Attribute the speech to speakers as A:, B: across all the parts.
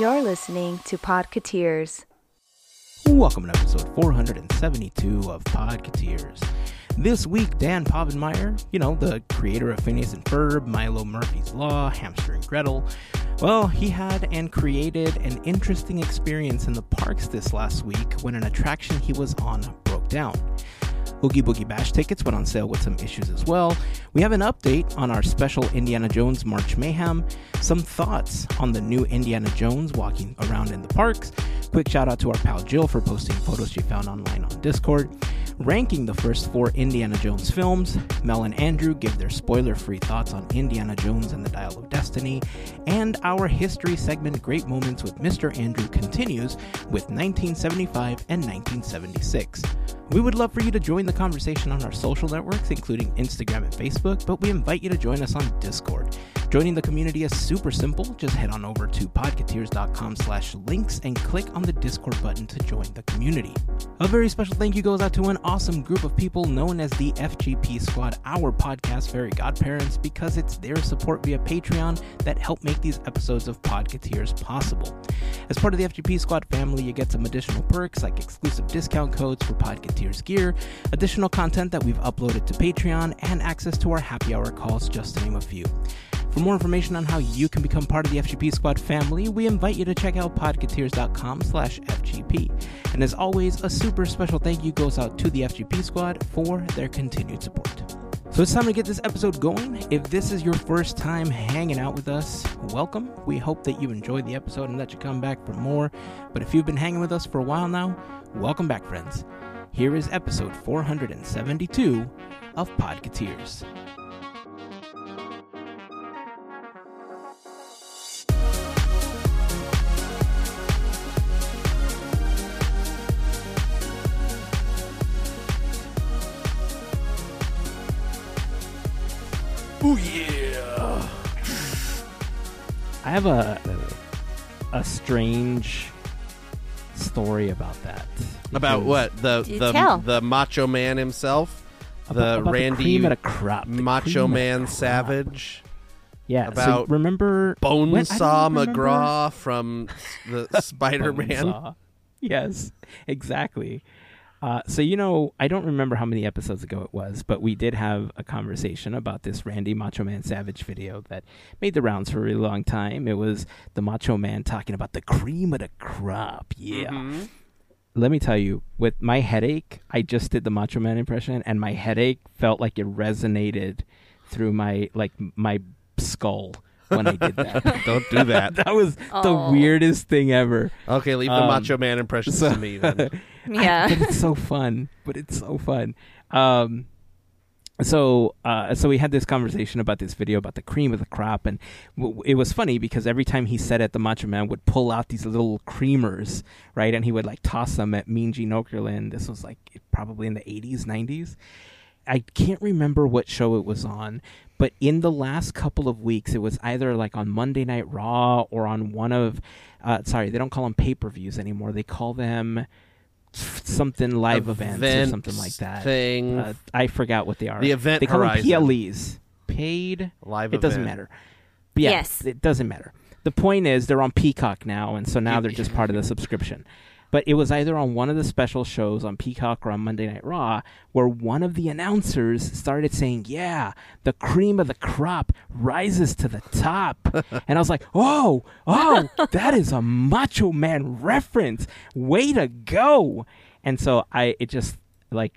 A: You're listening to Podketeers.
B: Welcome to episode 472 of Podketeers. This week, Dan Povenmire, you know, the creator of Phineas and Ferb, Milo Murphy's Law, Hamster and Gretel, well, he had and created an interesting experience in the parks this last week when an attraction he was on broke down. Oogie Boogie Bash tickets went on sale with some issues as well. We have an update on our special Indiana Jones March Mayhem, some thoughts on the new Indiana Jones walking around in the parks. Quick shout out to our pal Jill for posting photos she found online on Discord. Ranking the first four Indiana Jones films, Mel and Andrew give their spoiler free thoughts on Indiana Jones and the Dial of Destiny, and our history segment Great Moments with Mr. Andrew continues with 1975 and 1976. We would love for you to join the conversation on our social networks, including Instagram and Facebook, but we invite you to join us on Discord. Joining the community is super simple. Just head on over to podketeers.com slash links and click on the Discord button to join the community. A very special thank you goes out to an awesome group of people known as the FGP Squad, our podcast fairy godparents, because it's their support via Patreon that help make these episodes of Podketeers possible. As part of the FGP Squad family, you get some additional perks like exclusive discount codes for Podketeers gear, additional content that we've uploaded to Patreon, and access to our happy hour calls, just to name a few. For more information on how you can become part of the FGP Squad family, we invite you to check out podketeers.com slash FGP. And as always, a super special thank you goes out to the FGP Squad for their continued support. So it's time to get this episode going. If this is your first time hanging out with us, welcome. We hope that you enjoyed the episode and that you come back for more. But if you've been hanging with us for a while now, welcome back, friends. Here is episode 472 of Podketeers. Oh yeah! I have a a strange story about that.
C: About what the
A: You
C: the the Macho Man himself,
B: About,
C: the
B: about
C: Randy
B: cream of the crop, the
C: Macho
B: cream of the
C: Man
B: crop.
C: Savage,
B: Yeah. so
C: about
B: remember when- I
C: Bonesaw
B: remember-
C: McGraw from the Spider Man.
B: Yes, exactly. Uh, so you know, I don't remember how many episodes ago it was, but we did have a conversation about this Randy Macho Man Savage video that made the rounds for a really long time. It was the Macho Man talking about the cream of the crop. Yeah.
C: Mhm.
B: Let me tell you, with my headache, I just did the Macho Man impression, and my headache felt like it resonated through my like my skull when I did that.
C: Don't do that.
B: that was the weirdest thing ever.
C: Okay, leave the
B: Um,
C: Macho Man impressions
B: so-
C: to me then.
A: Yeah.
B: but it's so fun. But it's so fun. Um, so, uh, so we had this conversation about this video about the cream of the crop, and w- it was funny because every time he said it, the Macho Man would pull out these little creamers, right, and he would like toss them at Mean Gene Okerlund. This was like probably in the eighties, nineties. I can't remember what show it was on, but in the last couple of weeks, it was either like on Monday Night Raw or on one of, uh, sorry, they don't call them pay per views anymore. They call them something live events or something like that.
C: Thing,
B: Uh, I forgot what they are.
C: The event
B: they call
C: horizon.
B: them PLEs, paid.
C: live
B: It doesn't matter. But yeah,
A: Yes.
B: it doesn't matter. The point is they're on Peacock now, and so now they're just part of the subscription. But it was either on one of the special shows on Peacock or on Monday Night Raw where one of the announcers started saying, Yeah, the cream of the crop rises to the top. and I was like, Oh, oh, that is a Macho Man reference. Way to go. And so I, it just like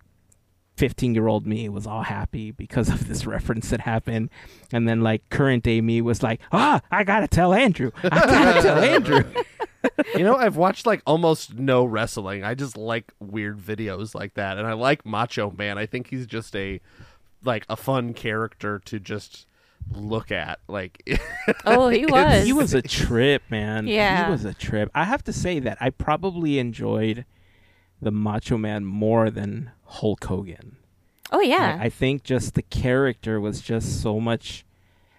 B: 15 year old me was all happy because of this reference that happened. And then, like, current day me was like, ah, I gotta tell Andrew. I gotta tell Andrew.
C: You know, I've watched like almost no wrestling. I just like weird videos like that, and I like Macho Man. I think he's just a like a fun character to just look at. Like,
A: Oh, he was.
B: he was a trip, man.
A: Yeah.
B: He was a trip. I have to say that I probably enjoyed the Macho Man more than Hulk Hogan.
A: oh yeah.
B: I, I think just the character was just so much.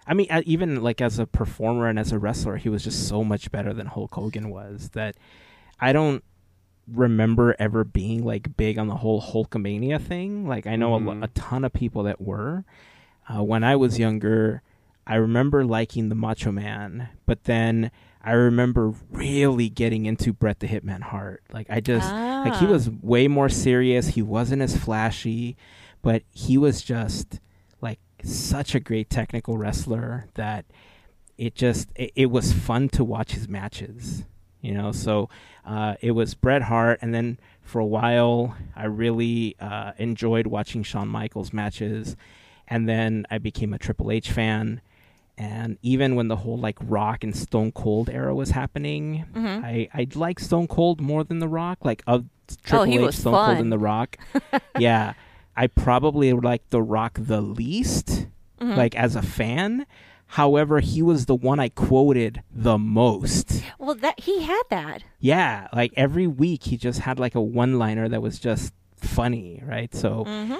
B: I mean, uh, even like as a performer and as a wrestler, he was just so much better than Hulk Hogan was that I don't remember ever being like big on the whole Hulkamania thing. Like I know a lo-
C: Mhm.
B: a, ton of people that were. Uh, when I was younger, I remember liking the Macho Man, but then I remember really getting into Bret the Hitman Hart. Like I just like he
A: Ah.
B: was way more serious. He wasn't as flashy, but he was just such a great technical wrestler that it just it, it was fun to watch his matches. You know, so uh, it was Bret Hart, and then for a while I really uh, enjoyed watching Shawn Michaels matches, and then I became a Triple H fan. And even when the whole like Rock and Stone Cold era was happening,
A: Mhm.
B: I I like Stone Cold more than The Rock. Like of Triple
A: Oh, he
B: H,
A: was
B: Stone Cold,
A: fun.
B: and The Rock. yeah, I probably like The Rock the least,
A: Mhm.
B: like as a fan. However, he was the one I quoted the most.
A: well, that he had that.
B: Yeah, like every week he just had like a one-liner that was just funny, right? So
A: hmm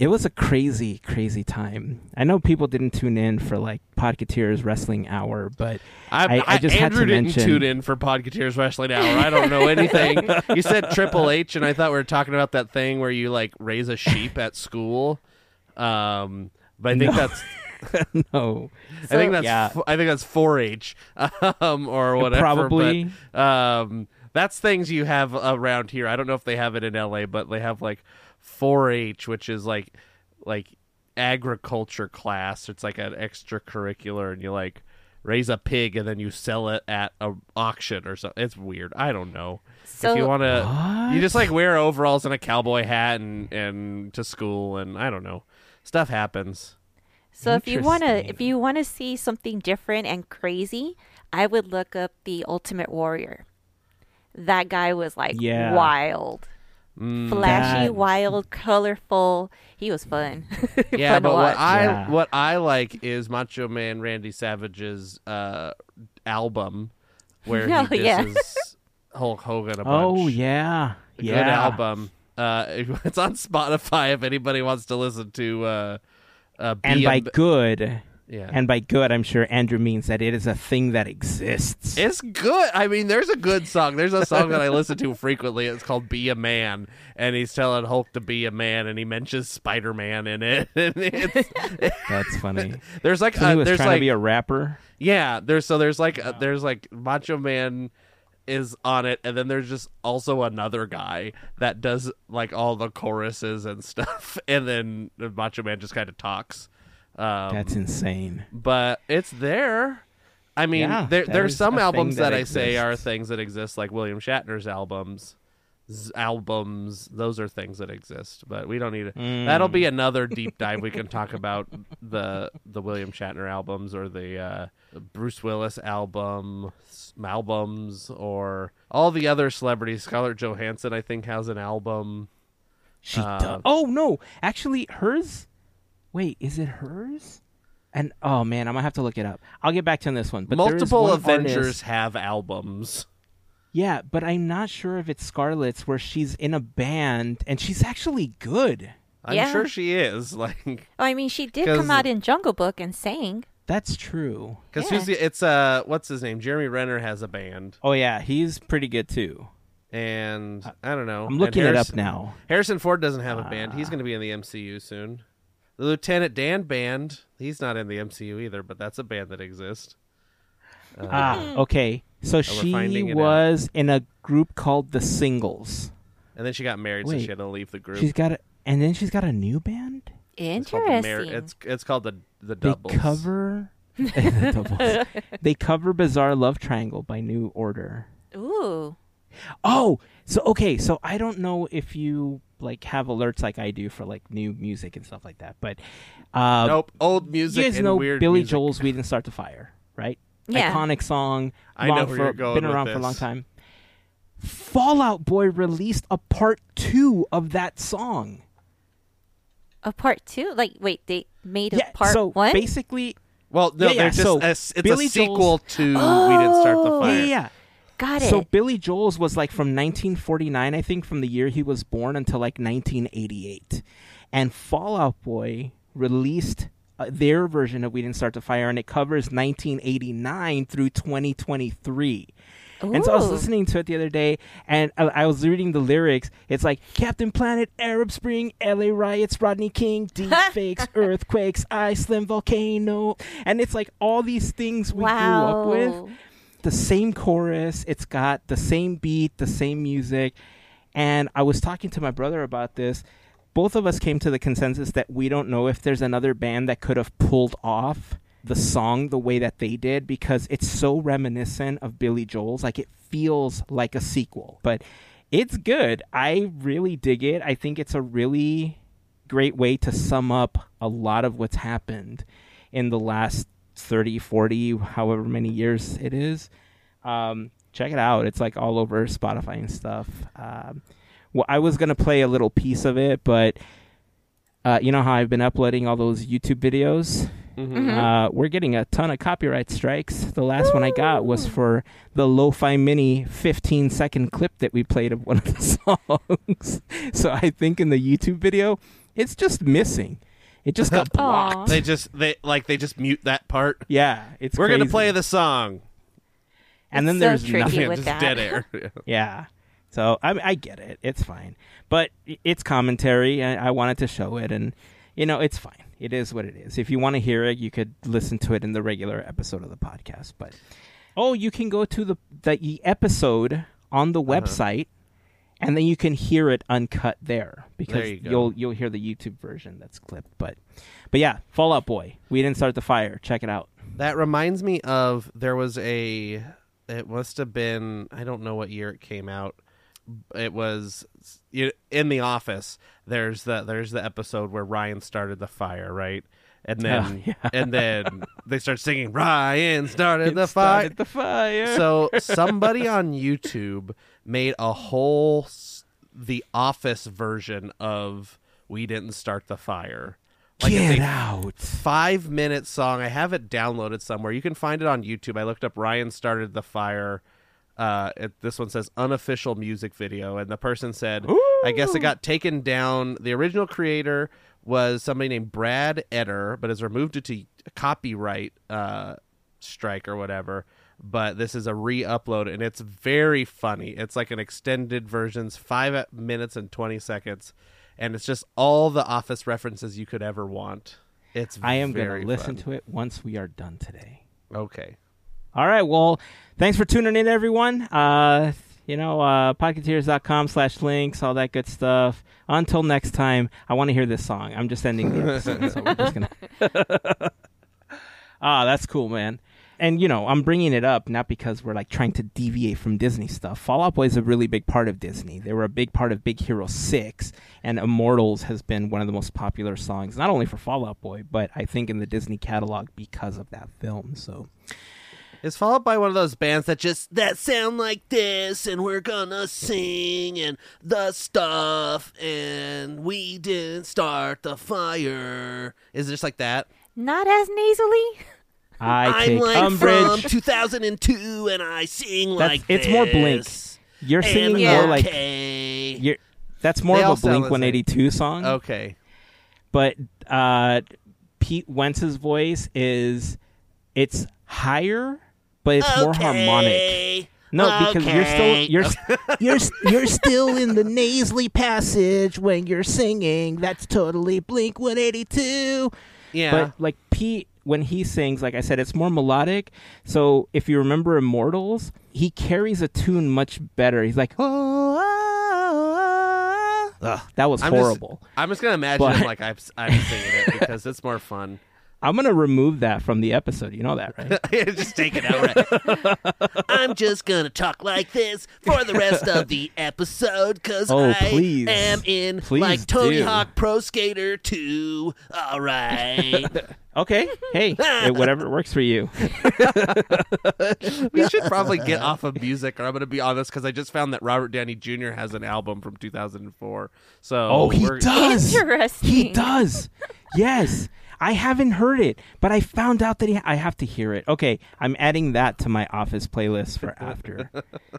B: it was a crazy, crazy time. I know people didn't tune in for like Podketeers Wrestling Hour, but
C: I,
B: I- I just had
C: Andrew
B: to
C: didn't
B: mention-
C: tune in for Podketeers Wrestling Hour. I don't know anything. you said Triple H, and I thought we were talking about that thing where you like raise a sheep at school. Um, but I think
B: No.
C: that's
B: no,
C: I think that's
B: yeah.
C: f- I think that's 4-H um, or whatever.
B: probably.
C: But, um, that's things you have around here. I don't know if they have it in LA, but they have like 4-H, which is like like agriculture class. It's like an extracurricular, and you like raise a pig and then you sell it at a auction or something. It's weird. I don't know.
A: So
C: if you want to, you just like wear overalls and a cowboy hat and and to school, and I don't know. Stuff happens.
A: So if you want to if you want to see something different and crazy, I would look up the Ultimate Warrior. That guy was like
B: Yeah.
A: wild,
C: Mm.
A: flashy,
B: That-
A: wild, colorful. He was fun.
C: Yeah,
A: Fun
C: but what. I
B: Yeah.
C: what I like is Macho Man Randy Savage's uh, album where
A: Oh,
C: he
A: yeah.
C: disses Hulk Hogan a bunch.
B: Oh yeah,
C: A
B: yeah.
C: good album. Uh, it's on Spotify if anybody wants to listen to. Uh, uh,
B: And by
C: a-
B: good,
C: yeah,
B: and by good, I'm sure Andrew means that it is a thing that exists.
C: It's good. I mean, there's a good song. There's a song that I listen to frequently. It's called "Be a Man," and he's telling Hulk to be a man, and he mentions Spider Man in it. It's,
B: That's funny.
C: there's like
B: So he was
C: there's
B: trying
C: like
B: to be a rapper.
C: yeah. There's so there's like uh, there's like Macho Man is on it, and then there's just also another guy that does like all the choruses and stuff, and then Macho Man just kind of talks. Um,
B: That's insane.
C: but it's there. I mean,
B: Yeah,
C: there
B: that
C: there's some albums that,
B: that
C: I say are things that exist, like William Shatner's albums. Z- albums, those are things that exist, but we don't need it.
B: Mm.
C: That'll be another deep dive. We can talk about the the William Shatner albums or the uh, Bruce Willis album albums or all the other celebrities. Scarlett Johansson, I think, has an album.
B: She
C: Uh,
B: does. Oh no, actually, hers. Wait, is it hers? And oh man, I'm gonna have to look it up. I'll get back to you on this one. But
C: Multiple
B: one
C: Avengers
B: artist-
C: have albums.
B: yeah, but I'm not sure if it's Scarlett's where she's in a band and she's actually good.
C: I'm
A: Yeah.
C: sure she is like.
A: Oh, I mean, she did
C: 'Cause-
A: come out in Jungle Book and sang.
B: That's true.
C: Because
A: Yeah.
C: who's the, it's uh what's his name? Jeremy Renner has a band,
B: Oh yeah, he's pretty good too.
C: and I don't know.
B: I'm
C: And
B: looking it up now.
C: Harrison Ford doesn't have a band. He's
B: Ah.
C: going to be in the MCU soon. The Lieutenant Dan band. He's not in the MCU either, but that's a band that exists. Uh,
B: Ah, okay. So she
C: finding it
B: was in a group called the Singles.
C: and then she got married, so she had to leave the group.
B: She's got a, and then she's got a new band.
C: It's called the
A: Interesting.
C: Mar- it's it's called the the Doubles.
B: They cover. The doubles. they cover Bizarre Love Triangle by New Order.
A: Ooh.
B: Oh, so okay, so I don't know if you like have alerts like I do for like new music and stuff like that, but uh,
C: Nope, old music
B: you guys
C: and
B: know
C: weird
B: Billy
C: music.
B: Joel's "We Didn't Start the Fire," right?
A: Yeah.
B: Iconic song,
C: I know where
B: for,
C: you're going
B: been
C: with
B: around for a long time. Fall Out Boy released a part two of that song.
A: A part two? Like, wait, they made a
B: yeah,
A: part
B: so
A: one?
B: basically,
C: Well, no,
B: Yeah, yeah,
C: they're just
B: so
C: a, it's
B: Billy
C: a sequel
B: Joel's-
C: to We Didn't Start the
A: Oh.
C: Fire.
B: yeah, yeah, yeah.
A: Got it.
B: So Billy Joel's was like from 1949, I think, from the year he was born until like 1988, and Fall Out Boy released uh, their version of "We Didn't Start the Fire," and it covers 1989 through 2023. And so I was listening to it the other day, and I, I was reading the lyrics. It's like Captain Planet, Arab Spring, LA riots, Rodney King, deep fakes, earthquakes, Iceland volcano, and it's like all these things we grew up with
A: wow.
B: The same chorus. It's got the same beat, the same music. And I was talking to my brother about this. Both of us came to the consensus that we don't know if there's another band that could have pulled off the song the way that they did because it's so reminiscent of Billy Joel's. Like it feels like a sequel, but it's good. I really dig it. I think it's a really great way to sum up a lot of what's happened in the last 30, 40, however many years it is. Um, check it out. It's like all over Spotify and stuff. Um, well, I was going to play a little piece of it, but uh, you know how I've been uploading all those YouTube videos?
C: Mhm.
B: Uh, we're getting a ton of copyright strikes. The last one I got was for the Lo-Fi Mini 15 second clip that we played of one of the songs. so I think in the YouTube video, it's just missing. It just got
A: Aw.
B: blocked.
C: They just they like they just mute that part.
B: yeah, it's
C: We're gonna
B: crazy.
C: play the song.
B: and then
A: It's so
B: there's
A: tricky
B: nothing.
A: With
C: just
A: that.
C: dead air. Yeah.
B: Yeah. So I I get it. It's fine. But i- it's commentary and I wanted to show it and you know, it's fine. It is what it is. If you want to hear it, you could listen to it in the regular episode of the podcast. But oh, you can go to the the episode on the
C: Uh-huh.
B: website and then you can hear it uncut there because
C: There you
B: will you'll hear the YouTube version that's clipped. But but yeah, Fall Out Boy. We didn't start the fire. Check it out.
C: That reminds me of there was a. It must have been I don't know what year it came out. It was in the office. There's the there's the episode where Ryan started the fire, right? And then
B: Oh, yeah.
C: and then they start singing Ryan started the fire.
B: started the fire.
C: so somebody on YouTube made a whole the Office version of "We Didn't Start the Fire." Like it's
B: Get
C: a
B: out.
C: five minute song. I have it downloaded somewhere. You can find it on YouTube. I looked up Ryan started the fire. Uh, it, this one says unofficial music video, and the person said, I guess it got taken down. The original creator was somebody named Brad Eder, but has removed it to copyright uh, strike or whatever. But this is a re-upload, and it's very funny. It's like an extended version's five minutes and twenty seconds, and it's just all the Office references you could ever want. It's
B: I am going to listen to it once we are done today.
C: Okay.
B: All right. Well, thanks for tuning in, everyone. Uh, you know, uh, podketeers.com slash links, all that good stuff. Until next time, I want to hear this song. I'm just ending the episode, so we're just to. Ah, that's cool, man. And, you know, I'm bringing it up not because we're like trying to deviate from Disney stuff. Fall Out Boy is a really big part of Disney. They were a big part of Big Hero 6, and Immortals has been one of the most popular songs, not only for Fall Out Boy, but I think in the Disney catalog because of that film. So.
C: Is followed by one of those bands that just that sound like this, and we're gonna sing and the stuff, and we didn't start the fire. Is it just like that?
A: Not as nasally.
B: I
C: am
B: take
C: like
B: umbrage.
C: from 2002, and I sing
B: That's-
C: like
B: it's more Blink. You're singing
C: and
A: Yeah.
B: more like
C: okay.
B: you're. That's more
C: They
B: of a Blink
C: the same.
B: 182 song.
C: okay.
B: But uh, Pete Wentz's voice is it's higher, but it's more harmonic.
C: Okay.
B: No, because you're still you're you're you're still in the nasally passage when you're singing. That's totally Blink 182.
C: Yeah.
B: But like Pete, when he sings, like I said, it's more melodic. So if you remember Immortals, he carries a tune much better. He's like, oh, ah, ah." Ugh, that was
C: I'm just-
B: horrible.
C: I'm just gonna imagine
B: But-
C: him like I'm, I'm singing it because it's more fun.
B: I'm gonna remove that from the episode. You know that, right?
C: just take it out. Right? I'm just gonna talk like this for the rest of the episode because
B: Oh,
C: I
B: please.
C: am in
B: Please
C: like Tony
B: do.
C: Hawk Pro Skater 2. All right.
B: okay. Hey, whatever works for you.
C: we should probably get off of music, or I'm gonna be honest because I just found that Robert Downey Jr. has an album from 2004. So
B: Oh, he
C: we're-
B: does.
A: Interesting.
B: He does. Yes. I haven't heard it, but I found out that he, I have to hear it. Okay, I'm adding that to my office playlist for after.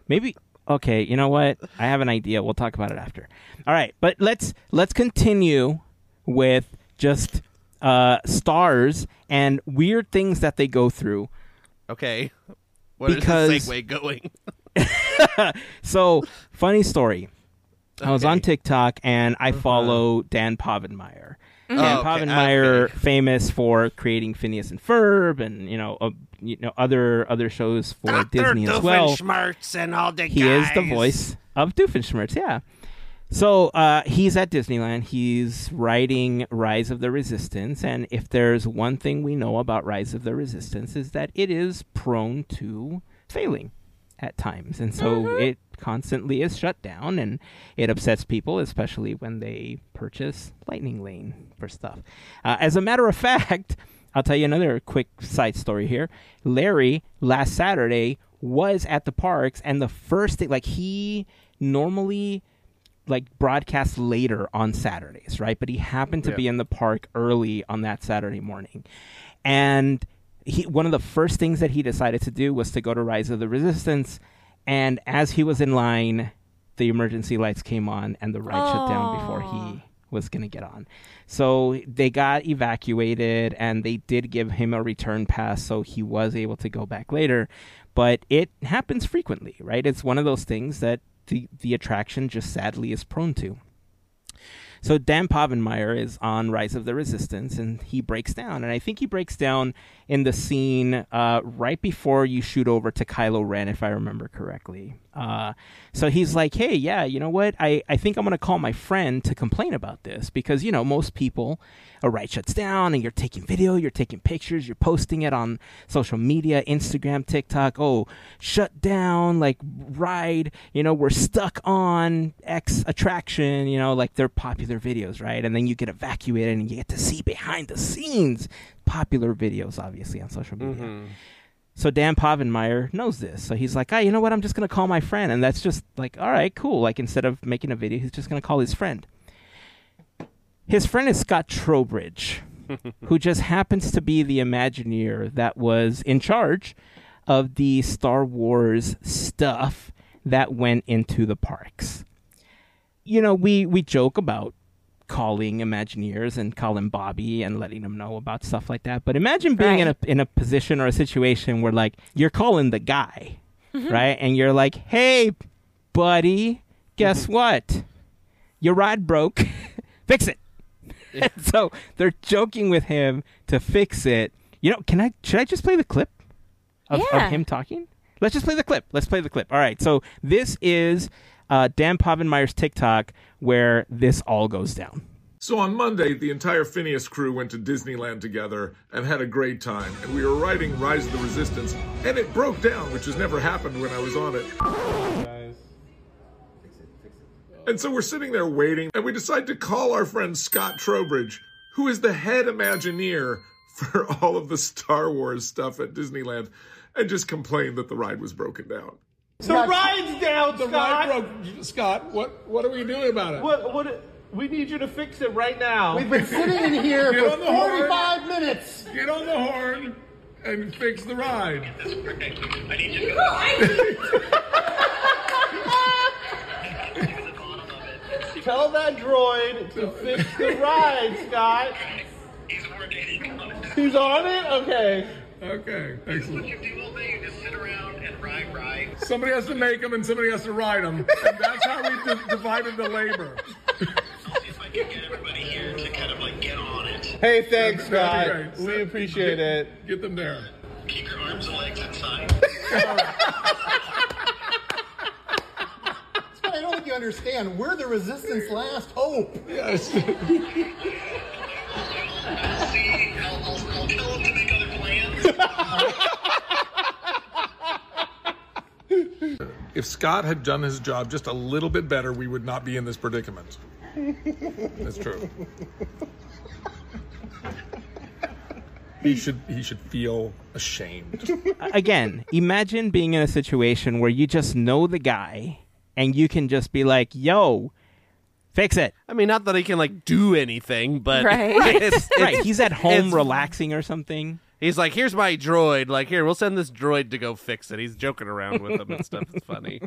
B: Maybe okay, you know what? I have an idea. We'll talk about it after. All right, but let's let's continue with just uh stars and weird things that they go through.
C: Okay. Where
B: Because-
C: is the segue going?
B: so funny story. I was on TikTok and I follow Dan Povenmire. Dan
C: Oh, okay,
B: Povenmire,
C: okay.
B: famous for creating Phineas and Ferb, and you know, uh, you know, other other shows for Disney as well.
C: And all the
B: He is the voice of Doofenshmirtz, yeah. So uh, he's at Disneyland. He's writing Rise of the Resistance, and if there's one thing we know about Rise of the Resistance is that it is prone to failing at times, and so it constantly is shut down, and it upsets people, especially when they purchase Lightning Lane for stuff. Uh, as a matter of fact, I'll tell you another quick side story here. Larry last Saturday was at the parks, and the first thing, like he normally like broadcasts later on Saturdays, right? But he happened to
C: Yeah.
B: be in the park early on that Saturday morning, and he one of the first things that he decided to do was to go to Rise of the Resistance, and as he was in line, the emergency lights came on and the ride shut down before he was going to get on. So they got evacuated and they did give him a return pass so he was able to go back later. But it happens frequently, right? It's one of those things that the, the attraction just sadly is prone to. So Dan Povenmire is on Rise of the Resistance, and he breaks down, and I think he breaks down in the scene uh, right before you shoot over to Kylo Ren, if I remember correctly. Uh, so he's like, "Hey, yeah, you know what? I, I think I'm gonna call my friend to complain about this because you know most people, a ride shuts down, and you're taking video, you're taking pictures, you're posting it on social media, Instagram, TikTok. Oh, shut down, like ride. You know, we're stuck on X attraction. You know, like they're popular videos, right? And then you get evacuated, and you get to see behind the scenes popular videos, obviously on social media.
C: Mm-hmm.
B: So Dan Povenmire knows this. So he's like, ah, you know what? I'm just going to call my friend. And that's just like, all right, cool. Like instead of making a video, he's just going to call his friend. His friend is Scott Trowbridge, who just happens to be the Imagineer that was in charge of the Star Wars stuff that went into the parks. You know, we, we joke about calling Imagineers and calling Bobby and letting them know about stuff like that. But imagine being in a in a position or a situation where like you're calling the guy, mm-hmm. right? And you're like, "Hey, buddy, guess mm-hmm. what? Your ride broke. fix it." And so they're joking with him to fix it. You know, can I should I just play the clip of,
A: Yeah.
B: of him talking? Let's just play the clip. Let's play the clip. All right. So this is uh, Dan Povenmire's TikTok where this all goes down.
D: So on Monday, the entire Phineas crew went to Disneyland together and had a great time. And we were riding Rise of the Resistance, and it broke down, which has never happened when I was on it. And so we're sitting there waiting, and we decide to call our friend Scott Trowbridge, who is the head Imagineer for all of the Star Wars stuff at Disneyland, and just complain that the ride was broken down.
E: The ride's down, the Scott.
D: broke. Scott, what what are we doing about it?
E: What? What? We need you to fix it right now.
F: We've been sitting in here for
D: on the horn.
F: 45 minutes.
D: Get on the horn and fix the ride. I need you to do the ride.
E: Tell that droid to fix the ride, Scott.
G: He's coordinating on it.
E: Who's on it? Okay.
D: Okay, excellent.
G: You do all day, you just sit around and ride, ride.
D: Somebody has to make them and somebody has to ride them. And that's how we di- divided the labor.
G: I'll see if I can get everybody here to kind of like get on it.
E: Hey, thanks, Scott.
D: That'd be great.
E: We appreciate it.
D: Get them there.
G: Keep your arms and legs inside.
F: Scott, I don't think you understand. We're the resistance last hope.
D: Yes.
G: See, I'll, I'll, I'll tell them to make other plans.
D: if Scott had done his job just a little bit better, we would not be in this predicament. That's true. He should he should feel ashamed.
B: Again, imagine being in a situation where you just know the guy and you can just be like, "Yo, fix it."
C: I mean, not that he can like do anything, but
A: Right.
C: it's,
B: right, he's at home relaxing or something.
C: He's like, "Here's my droid. Like, here, we'll send this droid to go fix it." He's joking around with him and stuff. It's funny.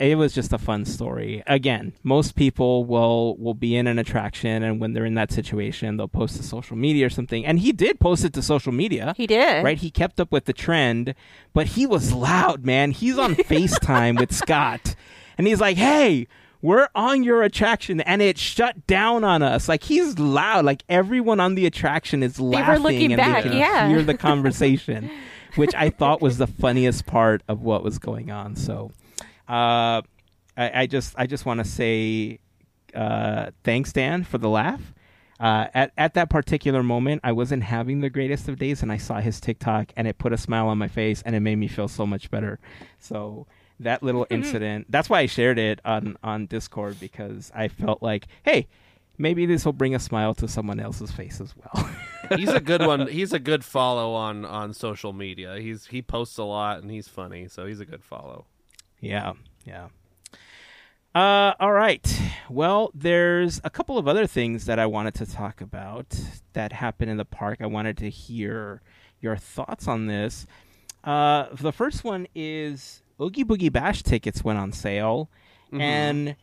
B: It was just a fun story. Again, most people will will be in an attraction, and when they're in that situation, they'll post to social media or something. And he did post it to social media.
A: He did.
B: Right, he kept up with the trend, but he was loud, man. He's on FaceTime with Scott, and he's like, "Hey, we're on your attraction and it shut down on us. Like he's loud. Like everyone on the attraction is laughing were
A: looking
B: and
A: back,
B: they can
A: yeah.
B: hear the conversation, which I thought was the funniest part of what was going on. So, uh, I, I just I just want to say uh, thanks, Dan, for the laugh. Uh, at at that particular moment, I wasn't having the greatest of days, and I saw his TikTok, and it put a smile on my face, and it made me feel so much better. So that little incident, that's why I shared it on on Discord because I felt like, hey, maybe this will bring a smile to someone else's face as well.
C: he's a good one. He's a good follow on on social media. He's he posts a lot and he's funny, so he's a good follow.
B: Yeah, yeah. Uh, all right. Well, there's a couple of other things that I wanted to talk about that happened in the park. I wanted to hear your thoughts on this. Uh, the first one is Oogie Boogie Bash tickets went on sale, and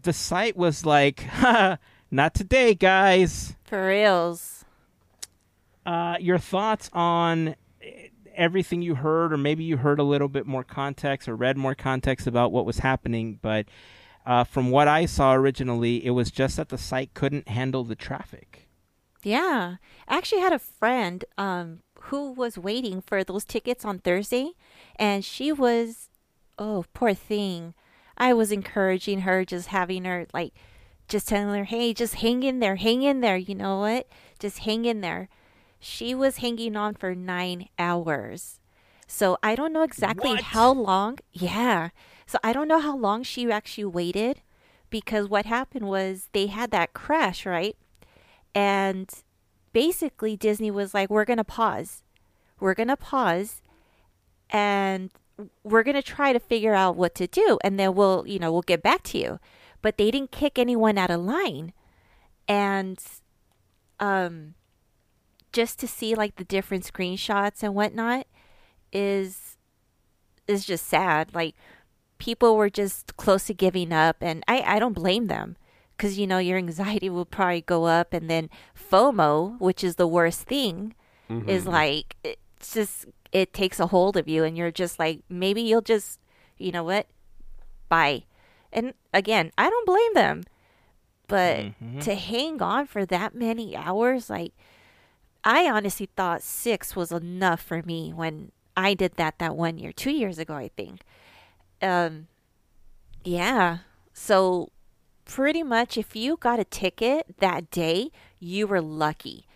B: the site was like, "Not today, guys."
A: For reals.
B: uh, your thoughts on everything you heard, or maybe you heard a little bit more context or read more context about what was happening. But uh, from what I saw originally, it was just that the site couldn't handle the traffic.
A: Yeah. I actually had a friend um who was waiting for those tickets on Thursday and she was oh, poor thing. I was encouraging her just having her like just telling her, "Hey, just hang in there. Hang in there. You know what? Just hang in there." She was hanging on for 9 hours. So I don't know exactly
B: What?
A: how long. Yeah. So I don't know how long she actually waited because what happened was they had that crash, right? And basically Disney was like, we're going to pause. We're going to pause and we're going to try to figure out what to do and then we'll, you know, we'll get back to you. But they didn't kick anyone out of line. And um just to see like the different screenshots and whatnot is is just sad. Like people were just close to giving up and I, I don't blame them because you know your anxiety will probably go up and then FOMO, which is the worst thing, mm-hmm. is like it's just it takes a hold of you and you're just like maybe you'll just you know what? Bye. And again i don't blame them but mm-hmm. to hang on for that many hours like i honestly thought six was enough for me when i did that that one year two years ago i think. Um yeah. So pretty much if you got a ticket that day you were lucky.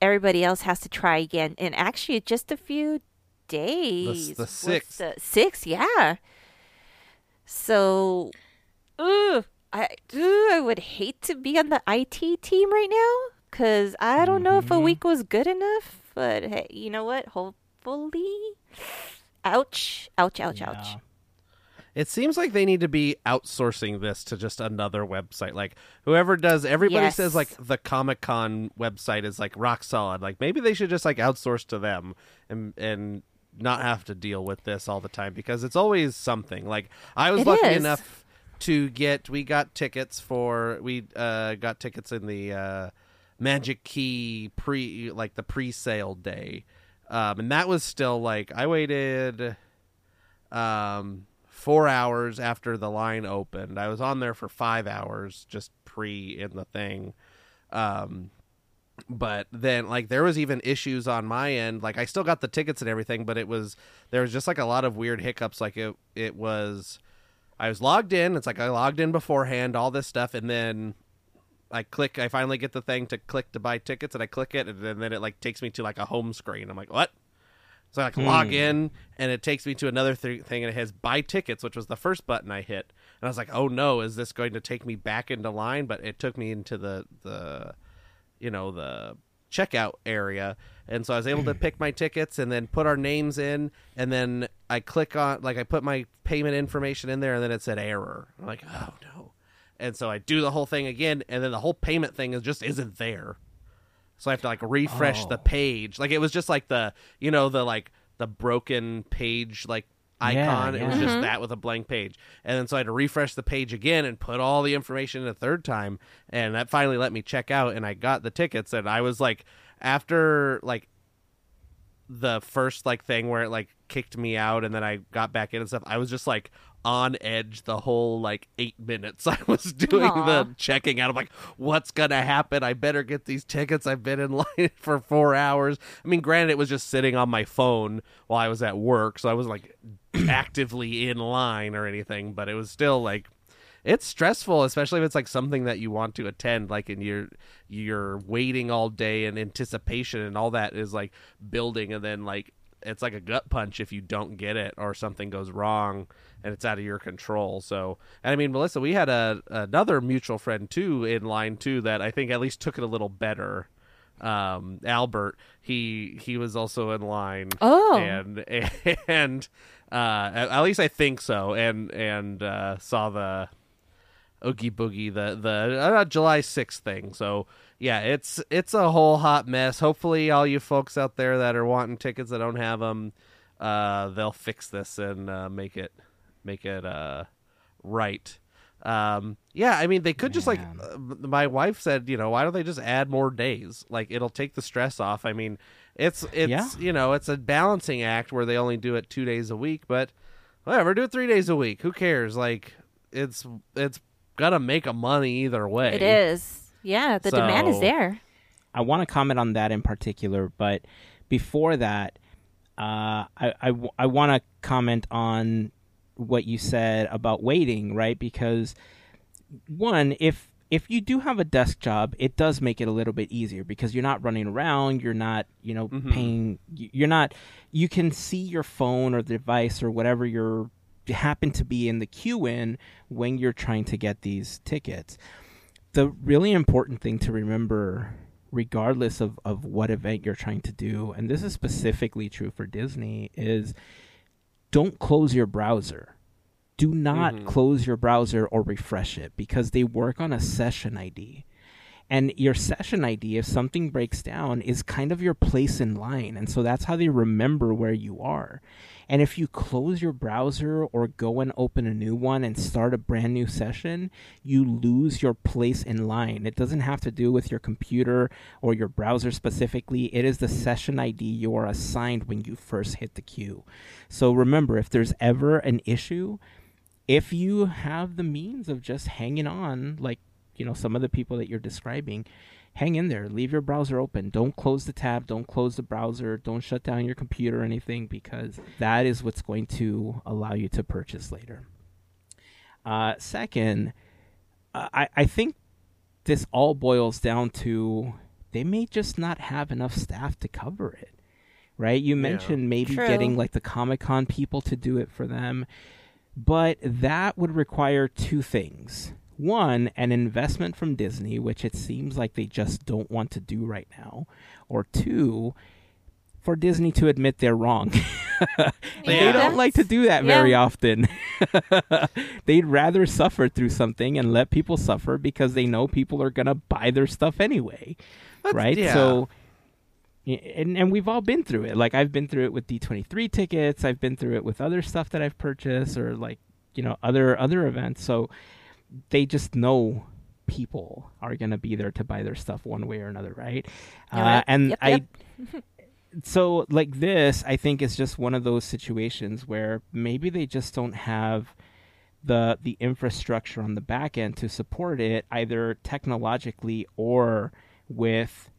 A: Everybody else has to try again in actually just a few days.
C: The
A: What's
C: sixth.
A: the six yeah. So Ugh, I, ugh, I would hate to be on the IT team right now because I don't know if a week was good enough. But hey, you know what? Hopefully. Ouch. Ouch, ouch, ouch.
C: It seems like they need to be outsourcing this to just another website. Like whoever does everybody
A: Yes.
C: says like the Comic Con website is like rock solid. Like maybe they should just like outsource to them and and not have to deal with this all the time because it's always something. Like I was
A: It
C: lucky
A: is.
C: enough to get we got tickets for we uh got tickets in the uh Magic Key pre like the pre-sale day. Um and that was still like I waited um four hours after the line opened. I was on there for five hours just pre in the thing. Um but then like there was even issues on my end like i still got the tickets and everything but it was there was just like a lot of weird hiccups like it it was i was logged in it's like i logged in beforehand all this stuff and then i click i finally get the thing to click to buy tickets and i click it and then, then it like takes me to like a home screen i'm like what so I like hmm. log in, and it takes me to another th- thing, and it has buy tickets, which was the first button I hit. And I was like, "Oh no, is this going to take me back into line?" But it took me into the the, you know, the checkout area, and so I was able to hmm. pick my tickets and then put our names in, and then I click on like I put my payment information in there, and then it said error. I'm like, "Oh no," and so I do the whole thing again, and then the whole payment thing is just isn't there. So I have to like refresh the
B: Oh.
C: page. Like it was just like the you know the like the broken page like icon. It was
B: yeah.
C: just that with a blank page. And then so I had to refresh the page again and put all the information in a third time. And that finally let me check out and I got the tickets and I was like after like the first like thing where it like kicked me out and then I got back in and stuff, I was just like on edge the whole like eight minutes I was doing
A: Aw.
C: the checking out. I'm like, what's gonna happen? I better get these tickets. I've been in line for four hours. I mean, granted, it was just sitting on my phone while I was at work, so I was like actively in line or anything, but it was still like it's stressful, especially if it's like something that you want to attend, like and you're you're waiting all day in anticipation and all that is like building and then like it's like a gut punch if you don't get it or something goes wrong and it's out of your control. So, and I mean, Melissa, we had a another mutual friend too in line too that I think at least took it a little better. Um, Albert, he he was also in line.
A: Oh.
C: and and uh, at, least I think so. And and uh, saw the Oogie Boogie, the the uh, July sixth thing. So yeah, it's it's a whole hot mess. Hopefully, all you folks out there that are wanting tickets that don't have them, uh, they'll fix this and uh, make it make it uh, right. Um, yeah, I mean, they could just like uh, my wife said, you know, why don't they just add more days? Like it'll take the stress off. I mean, it's it's
B: Yeah.
C: you know, it's a balancing act where they only do it two days a week, but whatever, do it three days a week. Who cares? Like it's it's gonna make a money either way.
A: It is. Yeah, the demand is there.
B: I want to comment on that in particular, but before that, uh, I, I, w- I want to comment on what you said about waiting, right? Because one, if if you do have a desk job, it does make it a little bit easier because you're not running around, you're not, you know, paying, you're not, you can see your phone or the device or whatever you're happen to be in the queue in when you're trying to get these tickets the really important thing to remember regardless of, of what event you're trying to do and this is specifically true for disney is don't close your browser do not mm-hmm. close your browser or refresh it because they work on a session id and your session ID, if something breaks down, is kind of your place in line. And so that's how they remember where you are. And if you close your browser or go and open a new one and start a brand new session, you lose your place in line. It doesn't have to do with your computer or your browser specifically. It is the session ID you are assigned when you first hit the queue. So remember, if there's ever an issue, if you have the means of just hanging on, like you know some of the people that you're describing, hang in there. Leave your browser open. Don't close the tab. Don't close the browser. Don't shut down your computer or anything because that is what's going to allow you to purchase later. Uh, second, uh, I I think this all boils down to they may just not have enough staff to cover it. Right? You mentioned maybe
A: True.
B: getting like the Comic Con people to do it for them. But that would require two things. One, an investment from Disney, which it seems like they just don't want to do right now. Or two, for Disney to admit they're wrong. they don't like to do that
A: Yeah.
B: very often. They'd rather suffer through something and let people suffer because they know people are going to buy their stuff anyway. right?
C: yeah.
B: So and and we've all been through it. Like I've been through it with D23 tickets, I've been through it with other stuff that I've purchased or like, you know, other other events. So they just know people are going to be there to buy their stuff one way or another, right? Uh, and
A: yep,
B: I
A: yep.
B: so like this, I think is just one of those situations where maybe they just don't have the the infrastructure on the back end to support it either technologically or with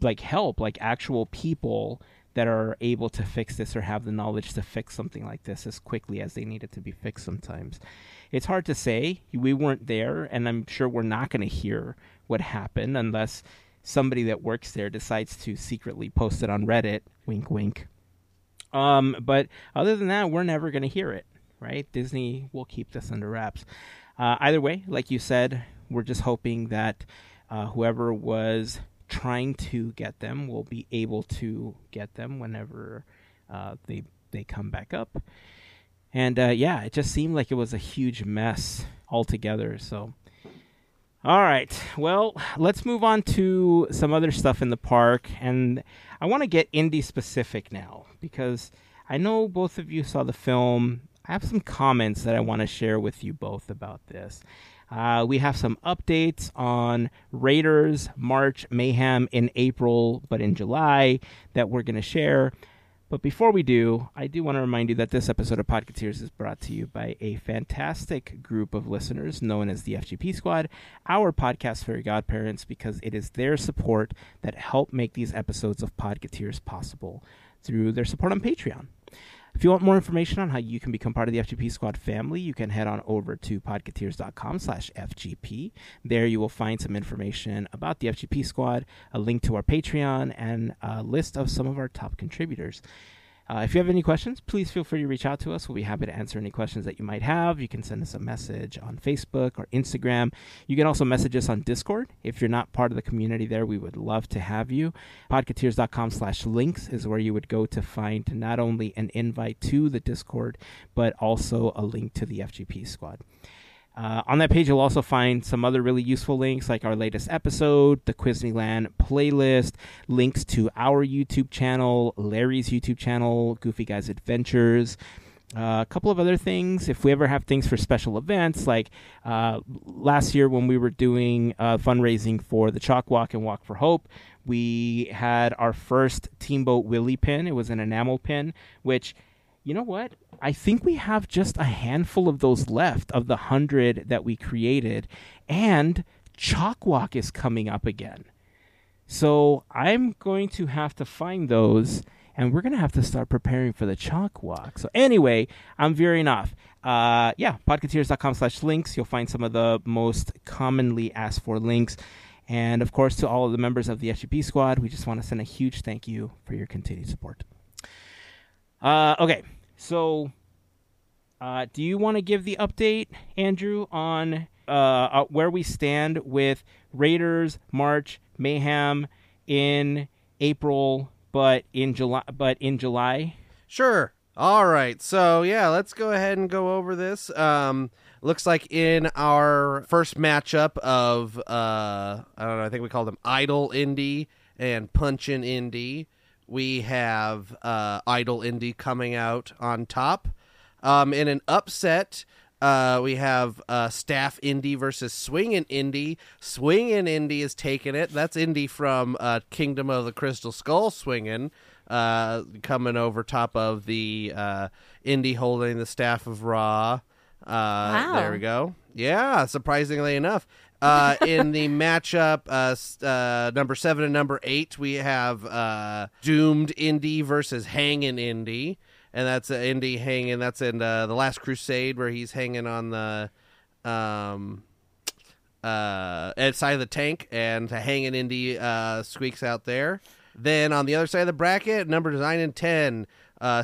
B: like help like actual people that are able to fix this or have the knowledge to fix something like this as quickly as they need it to be fixed sometimes it's hard to say we weren't there and i'm sure we're not going to hear what happened unless somebody that works there decides to secretly post it on reddit wink wink um, but other than that, we're never going to hear it, right? Disney will keep this under wraps. Uh, either way, like you said, we're just hoping that uh, whoever was trying to get them will be able to get them whenever uh, they they come back up. And uh, yeah, it just seemed like it was a huge mess altogether. So. All right. Well, let's move on to some other stuff in the park. And I want to get Indy specific now because I know both of you saw the film. I have some comments that I want to share with you both about this. Uh, we have some updates on Raiders, March, Mayhem in April, but in July that we're going to share. But before we do, I do want to remind you that this episode of Podketeers is brought to you by a fantastic group of listeners known as the FGP Squad, our podcast fairy godparents, because it is their support that help make these episodes of Podketeers possible through their support on Patreon. If you want more information on how you can become part of the FGP Squad family, you can head on over to podketeers.com slash FGP. There you will find some information about the FGP Squad, a link to our Patreon, and a list of some of our top contributors. Uh, if you have any questions, please feel free to reach out to us. We'll be happy to answer any questions that you might have. You can send us a message on Facebook or Instagram. You can also message us on Discord. If you're not part of the community there, we would love to have you. Podketeers.com slash links is where you would go to find not only an invite to the Discord, but also a link to the FGP squad. Uh, on that page, you'll also find some other really useful links like our latest episode, the Quizneyland playlist, links to our YouTube channel, Larry's YouTube channel, Goofy Guys Adventures. Uh, a couple of other things. If we ever have things for special events, like uh, last year when we were doing uh, fundraising for the Chalk Walk and Walk for Hope, we had our first Teamboat Willie pin. It was an enamel pin, which you know what? I think we have just a handful of those left of the hundred that we created, and Chalk Walk is coming up again. So I'm going to have to find those, and we're going to have to start preparing for the Chalk Walk. So anyway, I'm veering off. Uh, yeah, podketeers.com slash links. You'll find some of the most commonly asked for links. And of course, to all of the members of the FGP squad, we just want to send a huge thank you for your continued support. Uh, okay, so uh, do you want to give the update, Andrew, on uh, uh, where we stand with Raiders, March, Mayhem in April, but in July? But in July,
C: Sure. All right. So yeah, let's go ahead and go over this. Um, looks like in our first matchup of uh, I don't know. I think we called them Idol Indy and Punchin Indy. We have uh, Idol Indy coming out on top. Um, in an upset, uh, we have uh, Staff Indy versus Swingin' Indy. Swingin' Indy is taking it. That's Indy from uh, Kingdom of the Crystal Skull swinging, uh, coming over top of the uh, Indy holding the Staff of Ra. Uh, There we go. Yeah, surprisingly enough. Uh, in the matchup, uh, uh, number seven and number eight, we have uh, Doomed Indy versus Hanging Indy, and that's uh, Indy hanging. That's in the Last Crusade where he's hanging on the um, side of the tank, and Hanging Indy squeaks out there. Then on the other side of the bracket, number nine and ten,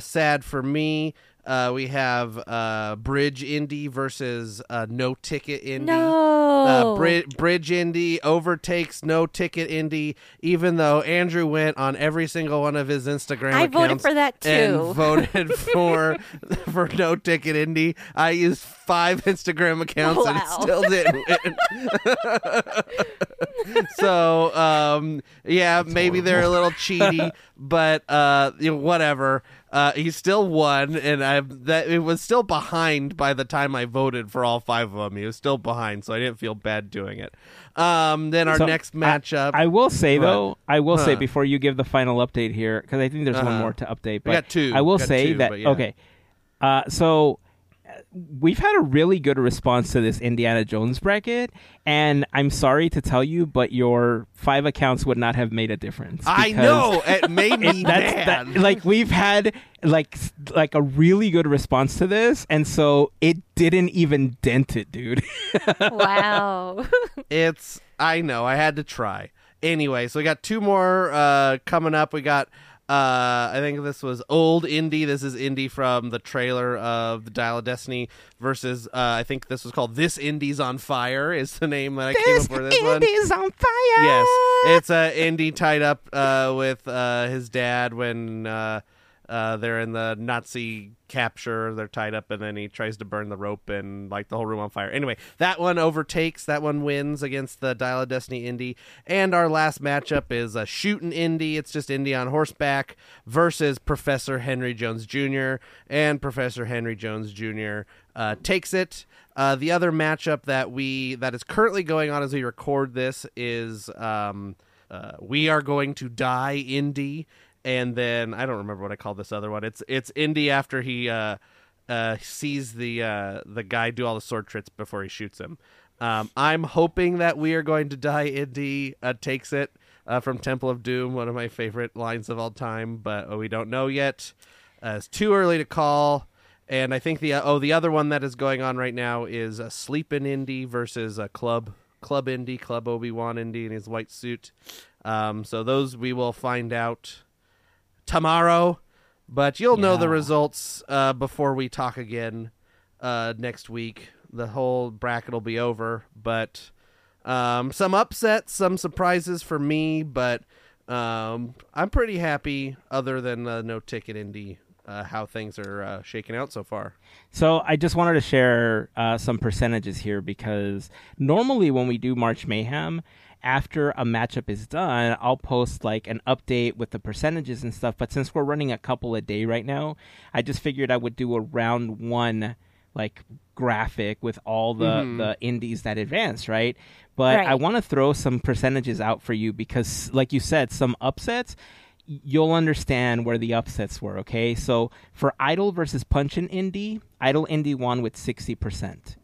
C: sad for me. Uh, we have uh, Bridge Indy versus uh, No Ticket Indy.
A: No.
C: Uh, Bri- Bridge Indy overtakes No Ticket Indy, even though Andrew went on every single one of his Instagram
A: I voted
C: accounts
A: for that
C: and
A: too.
C: voted for for No Ticket Indy. I used five Instagram accounts and it still didn't win. so um, yeah, maybe they're a little cheaty, but uh, you know, whatever. Uh, he still won, and I that it was still behind by the time I voted for all five of them. He was still behind, so I didn't feel bad doing it. Um, then our
B: So,
C: next matchup,
B: I, will say
C: What?
B: though, I will say before you give the final update here, because I think there's one
C: Uh-huh.
B: more to update. But
C: We got two.
B: I will
C: Got
B: say
C: two,
B: that
C: yeah.
B: okay. Uh, so we've had a really good response to this Indiana Jones bracket, and I'm sorry to tell you, but your five accounts would not have made a difference.
C: I know it made me
B: it- that's
C: mad.
B: that, like we've had like like a really good response to this, and so it didn't even dent it, dude.
A: wow.
C: It's I know I had to try. Anyway, so we got two more uh coming up. We got uh I think this was old Indy. This is Indy from the trailer of the Dial of Destiny versus uh I think this was called This Indy's on Fire is the name that I came up with this one.
B: Indy's on fire.
C: Yes, it's uh, Indy tied up uh, with uh, his dad when uh, they're in the Nazi capture. They're tied up, and then he tries to burn the rope and like the whole room on fire. Anyway, that one overtakes. That one wins against the Dial of Destiny Indy. And our last matchup is a shooting Indy. It's just Indy on horseback versus Professor Henry Jones Jr. And Professor Henry Jones Jr. Uh, takes it. Uh, the other matchup that we that is currently going on as we record this is um, uh, we are going to die Indy and then I don't remember what I called this other one. It's it's Indy after he uh, uh, sees the uh, the guy do all the sword tricks before he shoots him. Um, I'm hoping that we are going to die. Indy uh, takes it uh, from Temple of Doom, one of my favorite lines of all time, but oh, we don't know yet. Uh, it's too early to call. And I think the uh, oh the other one that is going on right now is a Sleepin' Indy versus a Club Club Indy Club Obi Wan Indy in his white suit. Um, so those we will find out tomorrow, but you'll know the results uh, before we talk again uh, next week. The whole bracket will be over, but um, some upsets, some surprises for me, but um, I'm pretty happy. Other than uh, no ticket Indy, uh, how things are uh, shaking out so far.
B: So I just wanted to share uh, some percentages here because normally when we do March Mayhem, after a matchup is done, I'll post like an update with the percentages and stuff. But since we're running a couple a day right now, I just figured I would do a round one like graphic with all the mm-hmm. the Indys that advance, right? But I want to throw some percentages out for you because, like you said, some upsets you'll understand where the upsets were, okay? So for Idol versus Punchin Indy, Idol Indy won with 60%.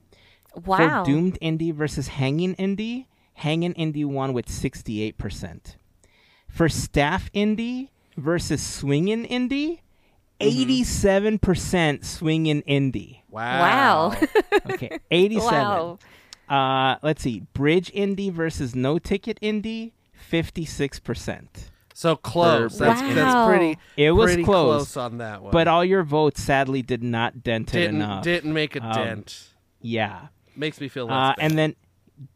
A: Wow.
B: For Doomed Indy versus Hanging Indy, Hanging Indy won with 68%. For Staff Indy versus Swingin' Indy, 87% Swingin' Indy.
A: Wow. Wow.
B: okay, 87.
A: wow.
B: Uh, let's see. Bridge Indy versus No Ticket Indy, 56%.
C: So close.
B: For-
C: That's,
A: Wow.
C: that's pretty.
B: It was
C: pretty
B: close.
C: on that one.
B: But all your votes sadly did not dent it
C: didn't
B: enough.
C: didn't make a
B: Um,
C: dent.
B: Yeah.
C: Makes me feel less.
B: Uh,
C: bad.
B: and then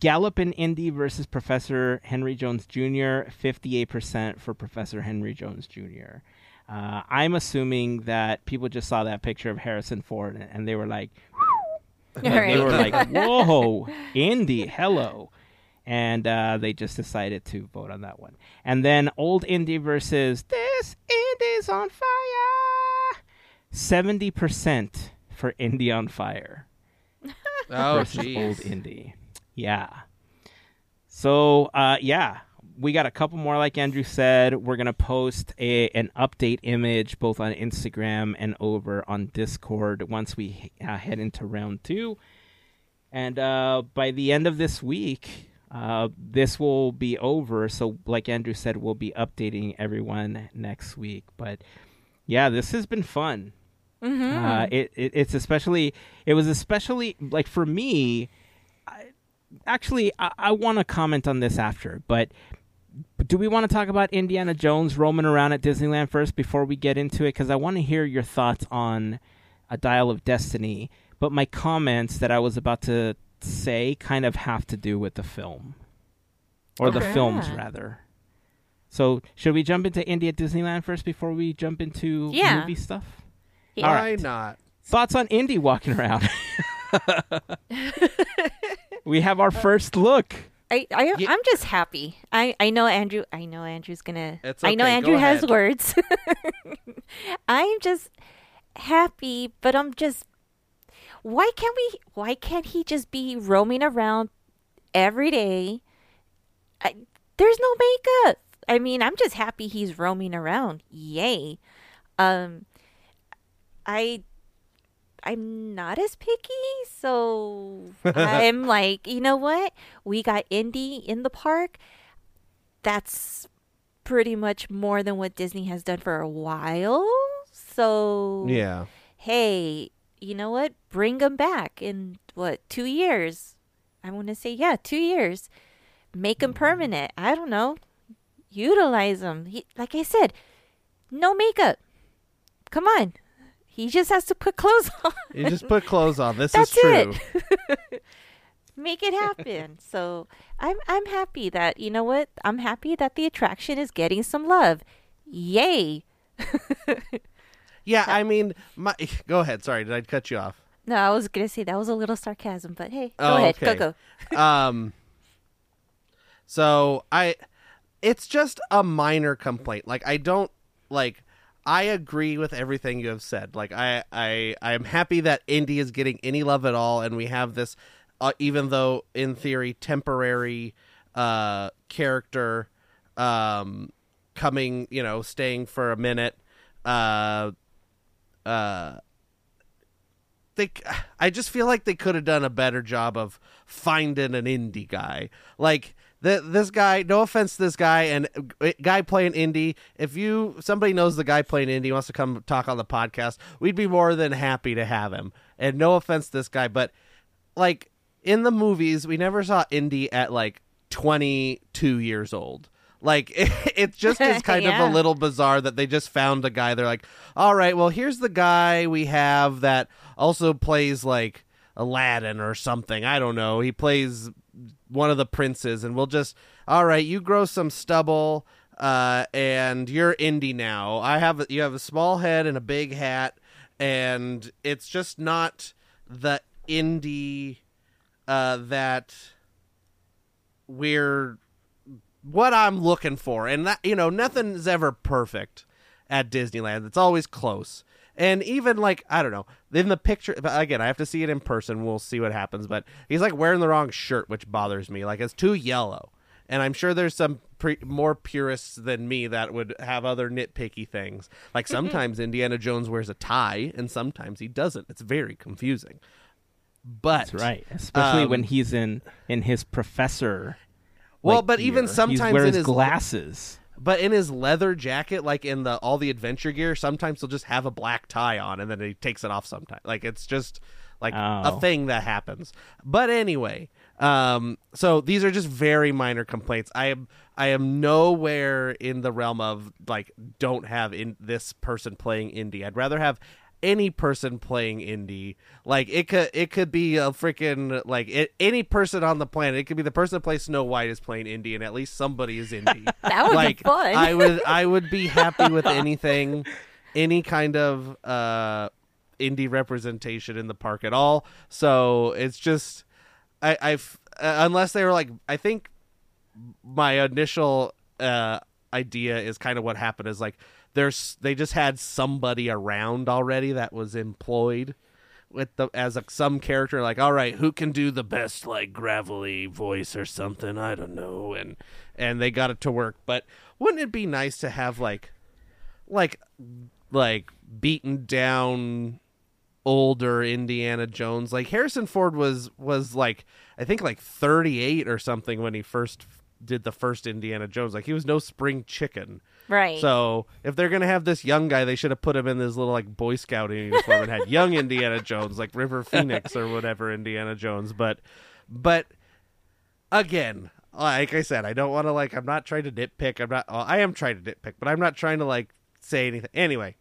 B: Gallopin Indy versus Professor Henry Jones Jr., 58% for Professor Henry Jones Jr. Uh, I'm assuming that people just saw that picture of Harrison Ford and, and they were like, they were like, whoa, Indy, hello. And uh, they just decided to vote on that one. And then Old Indy versus This Indy's on Fire. 70% for Indy on Fire
C: oh
B: versus
C: jeez.
B: old Indy. Yeah. So uh, yeah, we got a couple more. Like Andrew said, we're gonna post a an update image both on Instagram and over on Discord once we uh, head into round two. And uh, by the end of this week, uh, this will be over. So, like Andrew said, we'll be updating everyone next week. But yeah, this has been fun. Uh, it, it it's especially it was especially like for me. I, actually, I, I want to comment on this after, but do we want to talk about Indiana Jones roaming around at Disneyland first before we get into it? Because I want to hear your thoughts on a Dial of Destiny. But my comments that I was about to say kind of have to do with the film, or the films rather. So, should we jump into Indy at Disneyland first before we jump into
A: Yeah.
B: movie stuff?
A: Yeah.
B: All
C: Why not?
B: Thoughts on Indy walking around? we have our first look.
A: I, I
C: Ye-
A: I'm just happy. I, I know Andrew. I know Andrew's gonna.
C: It's
A: I know
C: okay, go
A: Andrew has
C: ahead.
A: words. I'm just happy, but I'm just. Why can't we? Why can't he just be roaming around every day? I, there's no makeup. I mean, I'm just happy he's roaming around. Yay. Um, I I'm not as picky, so I'm like, you know what? We got Indy in the park. That's pretty much more than what Disney has done for a while. So
C: Yeah.
A: hey, you know what? Bring them back in what two years? I want to say yeah, two years. Make them permanent. I don't know. Utilize them. He, like I said, no makeup. Come on. He just has to put clothes on.
C: You just put clothes on. This is true.
A: it. Make it happen. so I'm I'm happy that you know what? I'm happy that the attraction is getting some love. Yay.
C: Yeah, I mean, my go ahead. Sorry, did I cut you off?
A: No, I was gonna say that was a little sarcasm, but hey, go
C: Oh,
A: ahead,
C: okay.
A: go go.
C: um so i it's just a minor complaint like i don't like i agree with everything you have said like i i i am happy that indy is getting any love at all and we have this uh, even though in theory temporary uh character um coming you know staying for a minute uh uh they I just feel like they could have done a better job of finding an Indy guy. Like this guy, no offense to this guy and uh, guy playing Indy, if you somebody knows the guy playing Indy wants to come talk on the podcast, we'd be more than happy to have him. And no offense to this guy, but like in the movies, we never saw Indy at like 22 years old. Like it, it just is kind of a little bizarre that they just found a guy. They're like, all right, well, here's the guy we have that also plays like Aladdin or something. I don't know. He plays one of the princes, and we'll just, all right, you grow some stubble, uh, and you're Indy now. I have you have a small head and a big hat, and it's just not the Indy uh, that we're what I'm looking for. And that you know, nothing's ever perfect at Disneyland. It's always close. And even like I don't know, in the picture but again, I have to see it in person. We'll see what happens. But he's like wearing the wrong shirt, which bothers me. Like it's too yellow. And I'm sure there's some pre- more purists than me that would have other nitpicky things. Like sometimes Indiana Jones wears a tie, and sometimes he doesn't. It's very confusing. But
B: That's right, especially
C: Um,
B: when he's in in his professor.
C: Well,
B: like,
C: but even sometimes
B: wears
C: in his
B: glasses.
C: But in his leather jacket, like in the all the adventure gear, sometimes he'll just have a black tie on, and then he takes it off. Sometimes, like it's just like a
B: Oh.
C: thing that happens. But anyway, um, so these are just very minor complaints. I am I am nowhere in the realm of like don't have in this person playing Indy. I'd rather have any person playing Indy like it could it could be a freaking like it, any person on the planet it could be the person that plays snow white is playing Indy and at least somebody is Indy
A: That would be
C: like
A: fun.
C: I would I would be happy with anything, any kind of uh Indy representation in the park at all. So it's just I I've uh, unless they were like I think my initial uh idea is kind of what happened is like there's they just had somebody around already that was employed with the as a some character like all right who can do the best like gravelly voice or something? I don't know. And and they got it to work. But wouldn't it be nice to have like like like beaten down older indiana jones? Like harrison ford was was like i think like 38 or something when he first did the first indiana jones. Like he was no spring chicken
A: Right.
C: so if they're gonna have this young guy, they should have put him in this little like Boy Scout uniform and had young Indiana Jones, like River Phoenix or whatever Indiana Jones. But, but again, like I said, I don't want to like. I'm not trying to nitpick. I'm not. Well, I am trying to nitpick, but I'm not trying to like say anything. Anyway,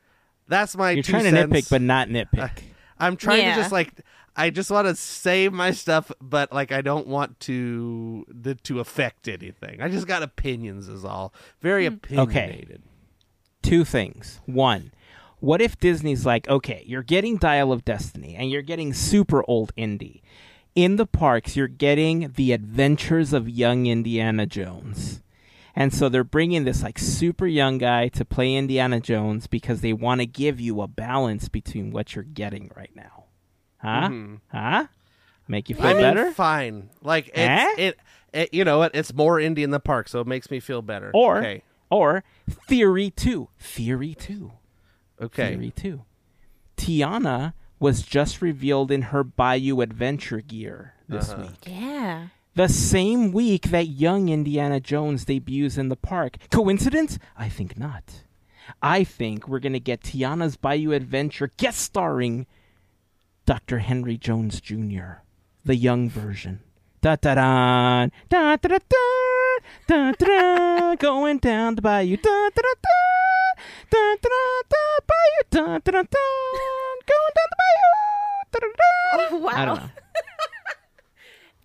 C: that's my.
B: You're
C: two
B: trying to nitpick, but not nitpick.
C: I'm trying
A: Yeah.
C: to just like. I just want to save my stuff, but like I don't want to to, to affect anything. I just got opinions, is all. Very hmm. opinionated.
B: two things. One, what if Disney's like, okay, you're getting Dial of Destiny and you're getting super old Indy. In the parks, you're getting the adventures of young Indiana Jones. And so they're bringing this like super young guy to play Indiana Jones because they want to give you a balance between what you're getting right now. Huh? Huh? Make you feel
C: I mean,
B: better?
C: fine. Like it's,
B: Eh?
C: it, it, you know what? It's more Indy in the park, so it makes me feel better.
B: Or
C: okay,
B: or Theory 2. Theory 2.
C: okay.
B: Theory 2. Tiana was just revealed in her Bayou Adventure gear this
C: Uh-huh.
B: week.
A: yeah.
B: The same week that young Indiana Jones debuts in the park. Coincidence? I think not. I think we're going to get Tiana's Bayou Adventure guest starring Dr. Henry Jones Jr., the young version. Da da da da da da da da going down the bayou. Da da da da da da da bayou. Da da da da, going down the bayou. Da da da.
A: Wow.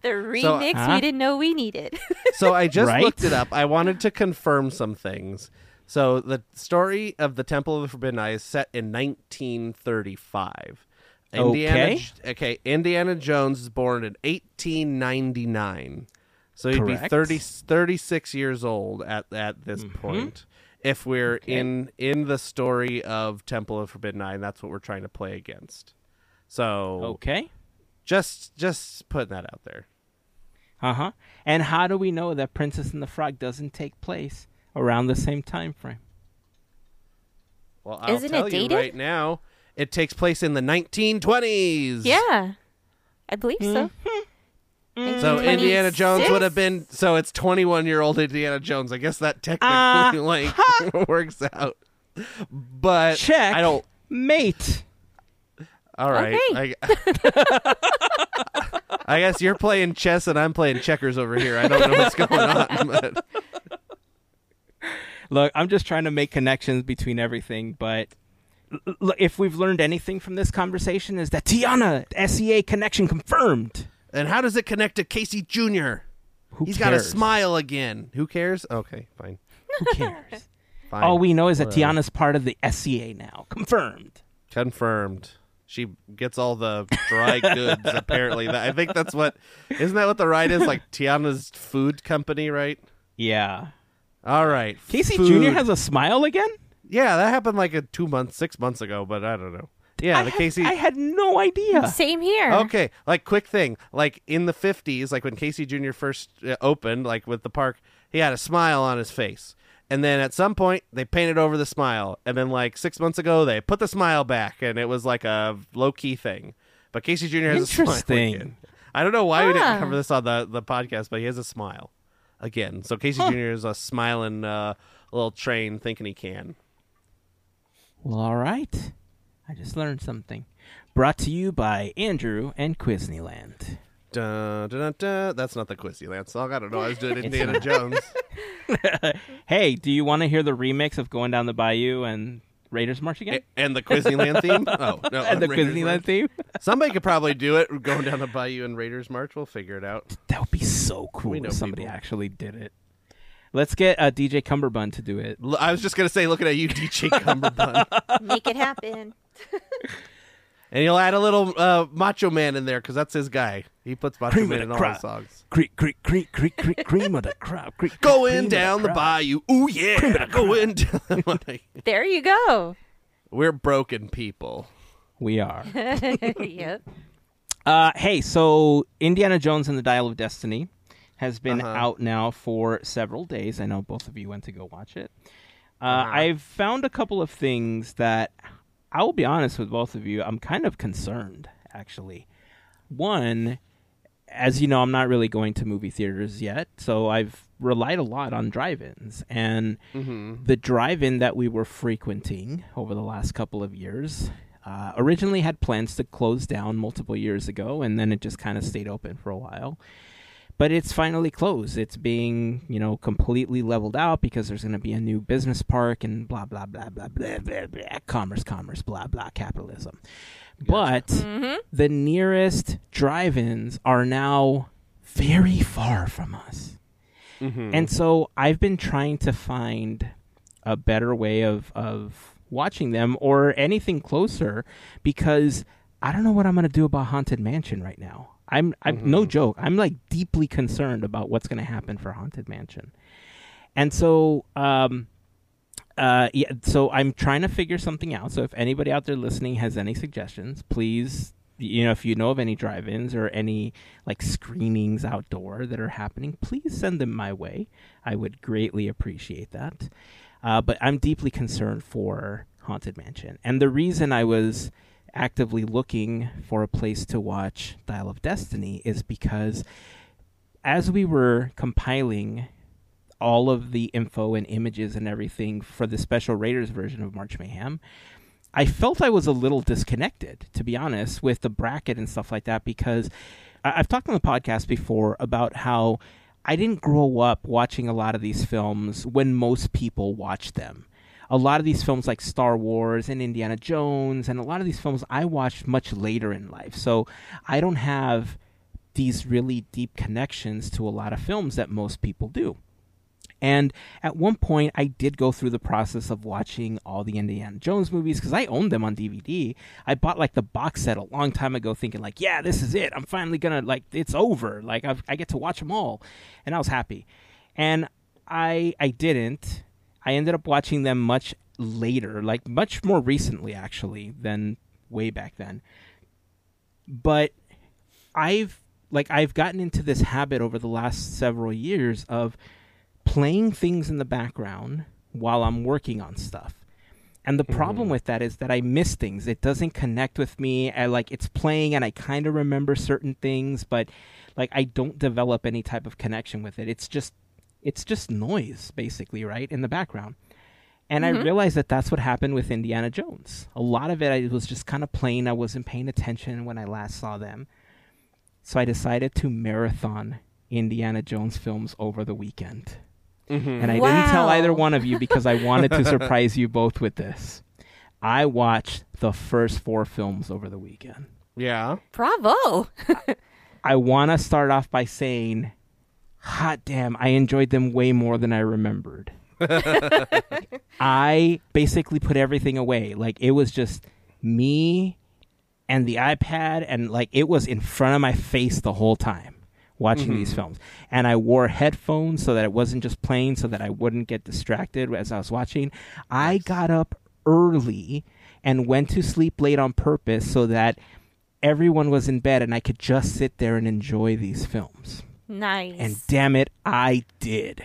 A: The remix
B: so, uh,
A: we uh-huh. didn't know we needed.
C: so I just
B: right?
C: looked it up. I wanted to confirm some things. So the story of the Temple of the Forbidden Eye is set in 1935. Indiana,
B: Okay.
C: okay. Indiana Jones is born in 1899. So he'd
B: Correct.
C: be 30, 36 years old at at this point. If we're in in the story of Temple of Forbidden Eye, that's what we're trying to play against. So
B: Okay.
C: just just putting that out there.
B: Uh huh. And how do we know that Princess and the Frog doesn't take place around the same time frame?
C: Well, I'll
A: Isn't it
C: tell you right now. It takes place in the 1920s.
A: Yeah, I believe so.
C: So Indiana Jones would have been so it's 21 year old Indiana Jones. I guess that technically
B: Uh,
C: like works out. But
B: Check.
C: I don't.
B: Mate.
C: All right.
A: Okay.
C: I, I guess you're playing chess and I'm playing checkers over here. I don't know what's going on. But
B: Look, I'm just trying to make connections between everything, but l- l- if we've learned anything from this conversation is that Tiana SEA connection confirmed.
C: and how does it connect to Casey Jr.?
B: Who
C: He's
B: cares?
C: got a smile again. Who cares? Okay, fine.
B: Who cares?
C: Fine.
B: All we know is that
C: Whatever.
B: Tiana's part of the SEA now. Confirmed.
C: Confirmed. She gets all the dry goods. apparently, That- I think that's what. Isn't that what the ride is? Like Tiana's food company, right?
B: Yeah.
C: All right.
B: Casey
C: food.
B: Jr. has a smile again?
C: Yeah, that happened like a two months, six months ago, but I don't know. Yeah,
B: I
C: the
B: had-
C: Casey.
B: I had no idea.
A: Same here.
C: Okay, like quick thing, like in the fifties, like when Casey Jr. first uh, opened, like with the park, he had a smile on his face, and then at some point they painted over the smile, and then like six months ago they put the smile back, and it was like a low key thing. But Casey Jr. has a smile
B: Interesting.
C: again. I don't know why we didn't
A: Ah.
C: cover this on the the podcast, but he has a smile again. So Casey Jr. is a smiling uh, little train, thinking he can.
B: Well, all right. I just learned something. Brought to you by Andrew and Quizneyland.
C: Dun, dun, dun, dun. That's not the Quizzland song. I don't know. I was doing Indiana Jones.
B: Hey, do you want to hear the remix of Going Down the Bayou and Raiders March again?
C: A- and the Disneyland theme? Oh, no.
B: and the
C: Raiders
B: Disneyland
C: March.
B: theme?
C: Somebody could probably do it going down the Bayou and Raiders March. We'll figure it out.
B: That would be so cool if somebody
C: people.
B: actually did it. Let's get uh, DJ Cumberbund to do it.
C: L- I was just going to say, looking at you, DJ Cumberbund.
A: Make it happen.
C: and he'll add a little uh, Macho Man in there because that's his guy. He puts Macho
B: Cream
C: Man
B: of
C: in all
B: crop.
C: his songs.
B: Creek, creek, creek, creek, creek, cream of the crop. Creek, creek, cream
C: Going
B: of
C: down the
B: crop.
C: bayou. Ooh, yeah. Going down the bayou.
A: There you go.
C: We're broken people.
B: We are.
A: yep.
B: Uh, hey, so Indiana Jones and the Dial of Destiny has been
C: Uh-huh.
B: out now for several days. I know both of you went to go watch it. Uh,
C: Uh-huh.
B: I've found a couple of things that I will be honest with both of you. I'm kind of concerned, actually. One, as you know, I'm not really going to movie theaters yet, so I've relied a lot on drive-ins, and the drive-in that we were frequenting over the last couple of years uh, originally had plans to close down multiple years ago, and then it just kind of stayed open for a while. But it's finally closed. It's being, you know, completely leveled out because there's going to be a new business park and blah blah blah blah blah blah blah. Commerce, commerce, blah blah, capitalism. But mm-hmm. the nearest drive-ins are now very far from us. Mm-hmm. And so I've been trying to find a better way of, of watching them or anything closer because I don't know what I'm going to do about Haunted Mansion right now. I'm, I'm no joke. I'm like deeply concerned about what's going to happen for Haunted Mansion. And so, um, uh, yeah, so I'm trying to figure something out. So if anybody out there listening has any suggestions, please, you know, if you know of any drive-ins or any like screenings outdoor that are happening, please send them my way. I would greatly appreciate that. Uh, but I'm deeply concerned for Haunted Mansion, and the reason I was actively looking for a place to watch Dial of Destiny is because as we were compiling all of the info and images and everything for the special Raiders version of March Mayhem, I felt I was a little disconnected, to be honest, with the bracket and stuff like that because I've talked on the podcast before about how I didn't grow up watching a lot of these films when most people watch them. A lot of these films, like Star Wars and Indiana Jones, and a lot of these films I watched much later in life. So I don't have these really deep connections to a lot of films that most people do. And at one point, I did go through the process of watching all the Indiana Jones movies because I owned them on DVD. I bought like the box set a long time ago, thinking like, "Yeah, this is it. I'm finally gonna like, it's over. Like, I've, I get to watch them all," and I was happy. And I, I didn't. I ended up watching them much later, like much more recently, actually, than way back then. But I've like I've gotten into this habit over the last several years of playing things in the background while I'm working on stuff. And the problem mm-hmm. with that is that I miss things. It doesn't connect with me. I like it's playing and I kind of remember certain things, but like I don't develop any type of connection with it. It's just it's just noise basically, right? In the background. And I mm-hmm. realized that that's what happened with Indiana Jones. A lot of it I was just kind of playing. I wasn't paying attention when I last saw them. So I decided to marathon Indiana Jones films over the weekend. Mm-hmm. And I didn't tell either one of you because I wanted to surprise you both with this. I watched the first four films over the weekend.
C: Yeah.
A: Bravo.
B: I want to start off by saying, hot damn, I enjoyed them way more than I remembered. I basically put everything away. Like it was just me and the iPad, and like it was in front of my face the whole time watching these mm-hmm. films. And I wore headphones so that it wasn't just playing, so that I wouldn't get distracted as I was watching. I got up early and went to sleep late on purpose so that everyone was in bed and I could just sit there and enjoy these films.
A: Nice.
B: And damn it, I did.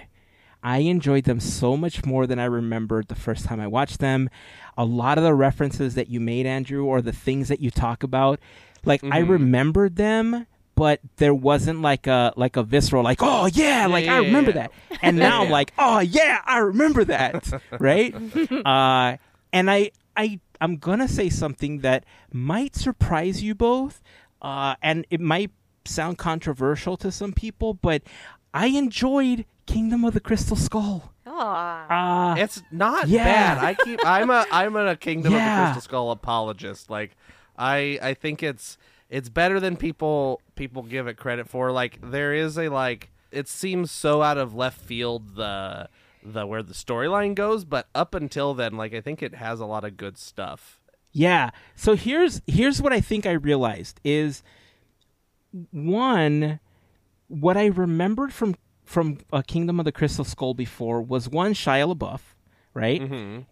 B: I enjoyed them so much more than I remembered the first time I watched them. A lot of the references that you made, Andrew, or the things that you talk about, like I remembered them, but there wasn't like a like a visceral like, oh yeah, like
C: yeah,
B: I remember
C: yeah.
B: that. And now I'm like, oh yeah, I remember that. right? uh and I I I'm gonna say something that might surprise you both, uh, and it might sound controversial to some people, but I enjoyed Kingdom of the Crystal Skull.
A: Aw.
B: Uh,
C: It's not
B: Yeah.
C: bad. I keep I'm a I'm a Kingdom of the Crystal Skull apologist. Like I I think it's it's better than people people give it credit for. Like there is a like it seems so out of left field the the where the storyline goes, but up until then, like I think it has a lot of good stuff.
B: Yeah. So here's here's what I think I realized is one what I remembered from from uh, Kingdom of the Crystal Skull before was one Shia LaBeouf, right?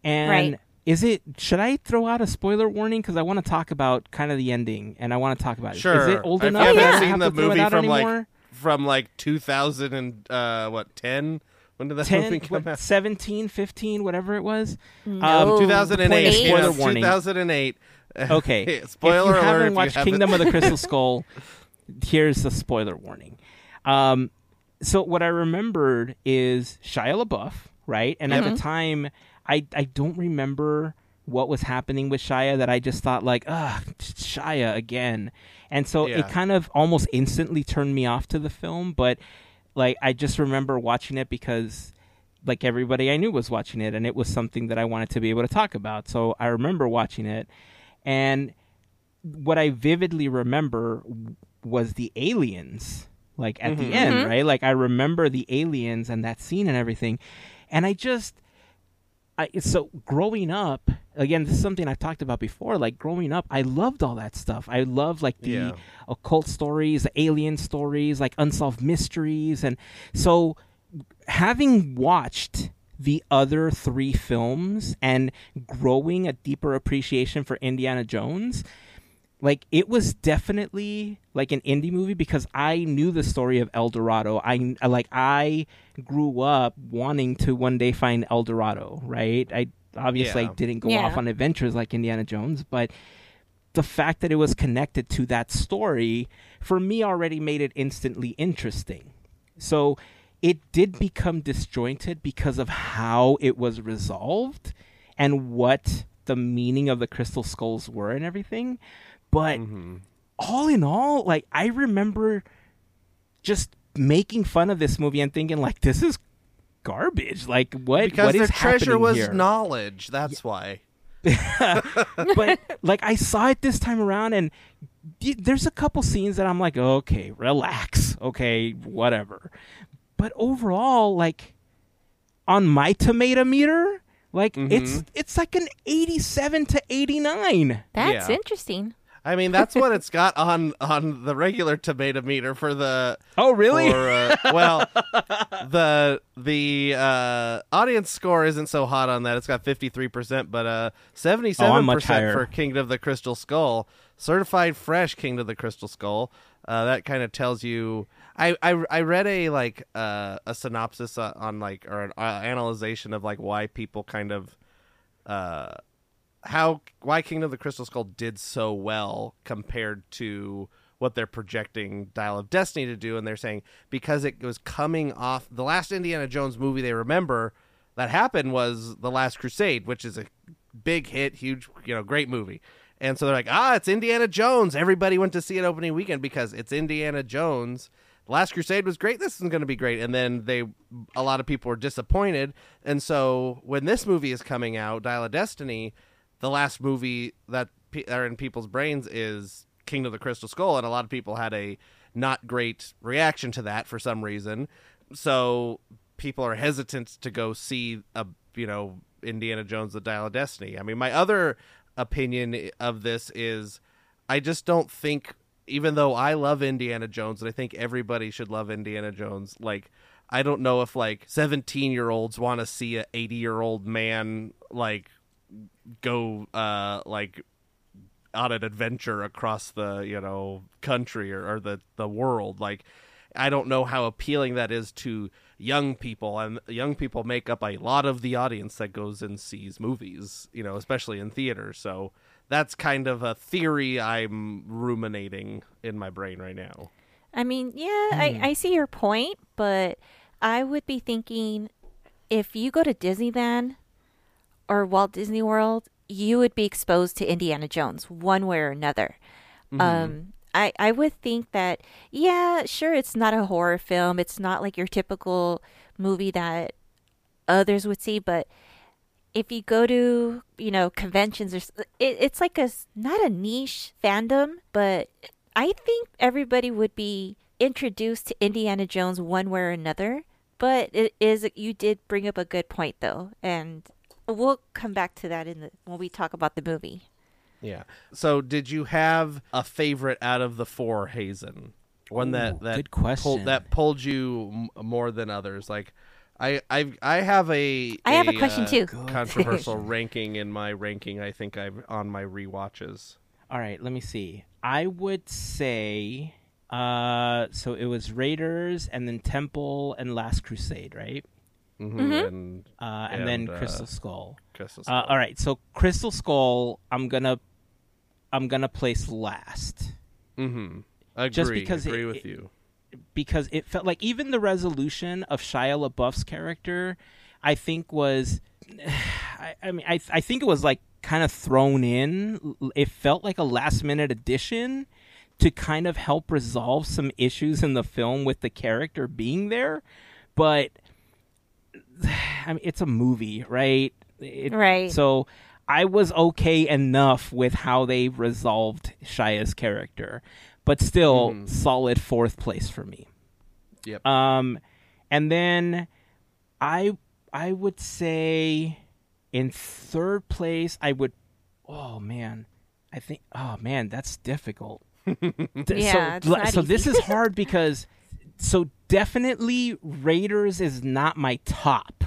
B: And
A: Right.
B: is it should I throw out a spoiler warning because I want to talk about kind of the ending and I want to talk about it.
C: Sure.
B: Is it old
C: if
B: enough?
C: you
B: I
C: haven't
B: have
C: seen
B: to
C: the
B: throw it
C: movie
B: out
C: from
B: anymore?
C: like from like 2000 and uh what 10 when did that
B: 10,
C: movie come
B: what,
C: out
B: 17, 15, whatever it was.
A: No.
B: Um,
C: 2008.
B: Spoiler warning.
C: 2008.
B: Okay.
C: spoiler
B: if you
C: alert
B: haven't
C: if
B: watched
C: you haven't.
B: Kingdom of the Crystal Skull, here's the spoiler warning. Um, so what I remembered is Shia LaBeouf, right? And at the time, I I don't remember what was happening with Shia that I just thought like, ah, Shia again. And so
C: Yeah.
B: it kind of almost instantly turned me off to the film, but like I just remember watching it because like everybody I knew was watching it and it was something that I wanted to be able to talk about. So I remember watching it and what I vividly remember was the aliens like at the mm-hmm, end, mm-hmm. right? Like I remember the aliens and that scene and everything. And I just I, so growing up, again, this is something I've talked about before. Like growing up, I loved all that stuff. I loved like the
C: Yeah.
B: occult stories, the alien stories, like unsolved mysteries, and so having watched the other three films and growing a deeper appreciation for Indiana Jones, like it was definitely like an Indy movie because I knew the story of El Dorado. I uh, like I grew up wanting to one day find El Dorado, right? I obviously I
C: Yeah.
B: didn't go
A: Yeah.
B: off on adventures like Indiana Jones, but the fact that it was connected to that story for me already made it instantly interesting. So it did become disjointed because of how it was resolved and what the meaning of the crystal skulls were and everything. But all in all, like I remember just making fun of this movie and thinking like this is garbage. Like what
C: because
B: what
C: their
B: is
C: treasure was
B: here?
C: knowledge that's why
B: but like I saw it this time around, and there's a couple scenes that I'm like, okay, relax, okay, whatever. But overall, like on my tomato meter, like
C: Mm-hmm.
B: it's it's like an 87 to 89.
A: That's
C: Yeah.
A: interesting.
C: I mean, that's what it's got on on the regular tomato meter for the
B: Oh, really?
C: For, uh, well, the the uh, audience score isn't so hot on that. It's got fifty three percent, but uh, seventy
B: Oh,
C: seven percent for Kingdom of the Crystal Skull, certified fresh Kingdom of the Crystal Skull. Uh, that kind of tells you. I, I, I read a like uh, a synopsis uh, on like or an uh, analyzation of like why people kind of uh, how why Kingdom of the Crystal Skull did so well compared to what they're projecting Dial of Destiny to do, and they're saying because it was coming off the last Indiana Jones movie they remember that happened was the Last Crusade, which is a big hit, huge, you know, great movie. And so they're like, ah, it's Indiana Jones. Everybody went to see it opening weekend because it's Indiana Jones. Last Crusade was great. This is going to be great. And then they, a lot of people were disappointed. And so when this movie is coming out, Dial of Destiny, the last movie that are in people's brains is Kingdom of the Crystal Skull, and a lot of people had a not great reaction to that for some reason. So people are hesitant to go see a you know Indiana Jones: The Dial of Destiny. I mean, my other opinion of this is I just don't think, even though I love Indiana Jones and I think everybody should love Indiana Jones, like. I don't know if like 17 year olds want to see a 80 year old man like go uh like on an adventure across the you know country or, or the the world. Like i don't know how appealing that is to young people and young people make up a lot of the audience that goes and sees movies you know especially in theaters. So that's kind of a theory i'm ruminating in my brain right now.
A: I mean, yeah, I, I see your point, but I would be thinking if you go to Disneyland or Walt Disney World, you would be exposed to Indiana Jones one way or another. Um, I, I would think that, yeah, sure, it's not a horror film. It's not like your typical movie that others would see, but if you go to you know conventions or it, it's like a, not a niche fandom but i think everybody would be introduced to indiana jones one way or another but it is you did bring up a good point though and we'll come back to that in the when we talk about the movie
C: yeah so did you have a favorite out of the four hazen one that
B: Ooh,
C: that
B: good question.
C: pulled, that pulled you m- more than others like I I I have a
A: I have a question,
C: uh,
A: too.
C: controversial ranking in my ranking. I think I've on my rewatches.
B: All right, let me see. I would say uh so it was Raiders and then Temple and Last Crusade, right?
C: Hmm And
B: Uh and, then
C: And, uh,
B: Crystal Skull.
C: Crystal
B: Uh, all right, so Crystal Skull I'm going to I'm to place last
C: Mm-hmm. Agree.
B: Just because
C: agree
B: it-
C: with
B: it-
C: you.
B: because it felt like even the resolution of Shia LaBeouf's character I think was I, I mean I I think it was like kind of thrown in it felt like a last minute addition to kind of help resolve some issues in the film with the character being there but I mean it's a movie right It-
A: Right.
B: so I was okay enough with how they resolved Shia's character but still solid fourth place for me
C: Yep.
B: um, and then I I would say in third place I would. Oh man, I think. Oh man, that's difficult. Th-
A: Yeah, it's
B: so,
A: not
B: so this is hard because so definitely Raiders is not my top.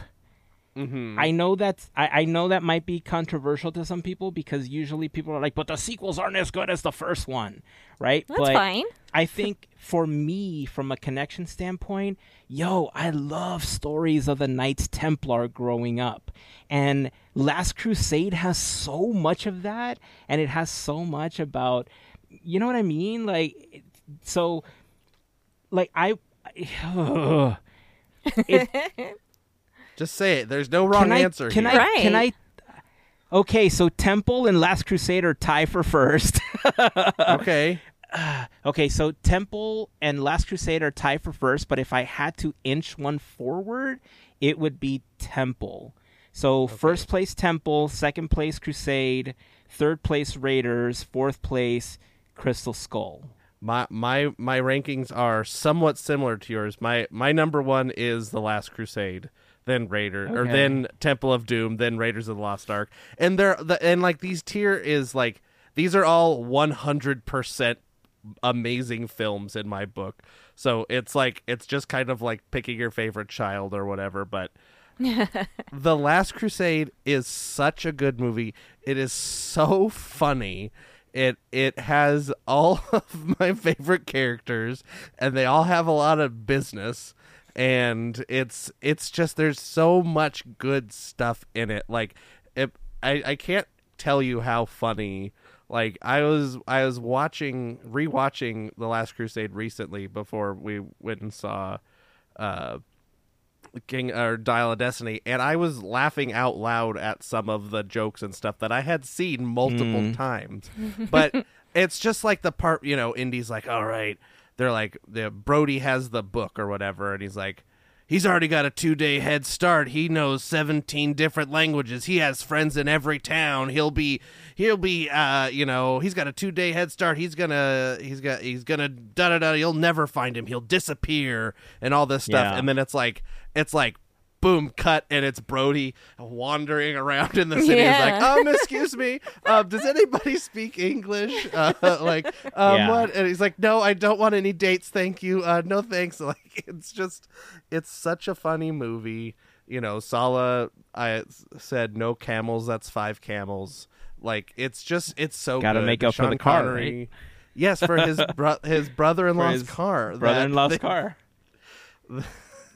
C: mm-hmm.
B: I know that's I, I know that might be controversial to some people because usually people are like, but the sequels aren't as good as the first one, right?
A: that's
B: but
A: fine
B: I think for me, from a connection standpoint, yo, I love stories of the Knights Templar growing up. And Last Crusade has so much of that, and it has so much about, you know what I mean? Like, so, like, I. it,
C: Just say it. There's no wrong
B: can I,
C: answer
B: Can
C: here.
B: I? Can I? Okay, so Temple and Last Crusade are tie for first.
C: okay.
B: Okay, so Temple and Last Crusade are tied for first, but if I had to inch one forward, it would be Temple. So first place Temple, second place Crusade, third place Raiders, fourth place Crystal Skull.
C: My my my rankings are somewhat similar to yours. My my number one is the Last Crusade. then Raider, or then Temple of Doom, then Raiders of the Lost Ark, and they're the, and like these tier is like these are all one hundred percent amazing films in my book. So it's like it's just kind of like picking your favorite child or whatever, but The Last Crusade is such a good movie. It is so funny. It it has all of my favorite characters and they all have a lot of business and it's it's just there's so much good stuff in it. Like it I I can't tell you how funny like I was I was watching rewatching The Last Crusade recently before we went and saw uh King or Dial of Destiny, and I was laughing out loud at some of the jokes and stuff that I had seen multiple times. But it's just like the part, you know, Indy's like, all right, they're like, the Brody has the book or whatever, and he's like, he's already got a two day head start. He knows seventeen different languages. He has friends in every town. He'll be, he'll be, uh, you know, he's got a two day head start. He's gonna, he's got, he's gonna da da da. You'll never find him. He'll disappear and all this stuff.
B: Yeah.
C: And then it's like, it's like. Boom! Cut, and it's Brody wandering around in the city. He's like, "Um, excuse me, um, does anybody speak English? Uh, like, um,
B: Yeah.
C: what?" And he's like, "No, I don't want any dates, thank you. Uh, no thanks." Like, it's just, it's such a funny movie. You know, Sallah, I said no camels. That's five camels. Like, it's just, it's so
B: Gotta
C: good.
B: make up for the car,
C: Connery-
B: right?
C: Yes, for his bro- his brother-in-law's
B: his
C: car. that
B: Brother-in-law's
C: they-
B: car.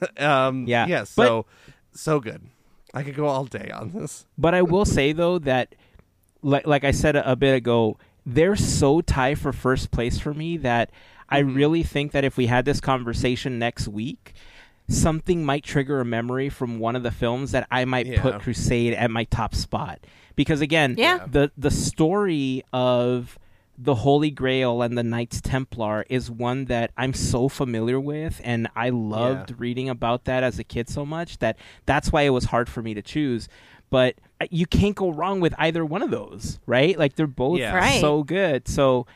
C: Um,
B: Yeah,
C: yeah.
B: but-
C: So, so good. I could go all day on this.
B: But I will say though that, like like I said a, a bit ago, they're so tied for first place for me that I
C: Mm-hmm.
B: really think that if we had this conversation next week, something might trigger a memory from one of the films that I might
C: Yeah.
B: put Crusade at my top spot. Because again,
A: Yeah.
B: the the story of the Holy Grail and the Knights Templar is one that I'm so familiar with, and I loved
C: Yeah.
B: reading about that as a kid so much that that's why it was hard for me to choose. But uh, you can't go wrong with either one of those, right? Like they're both
C: Yeah.
A: Right.
B: so good. So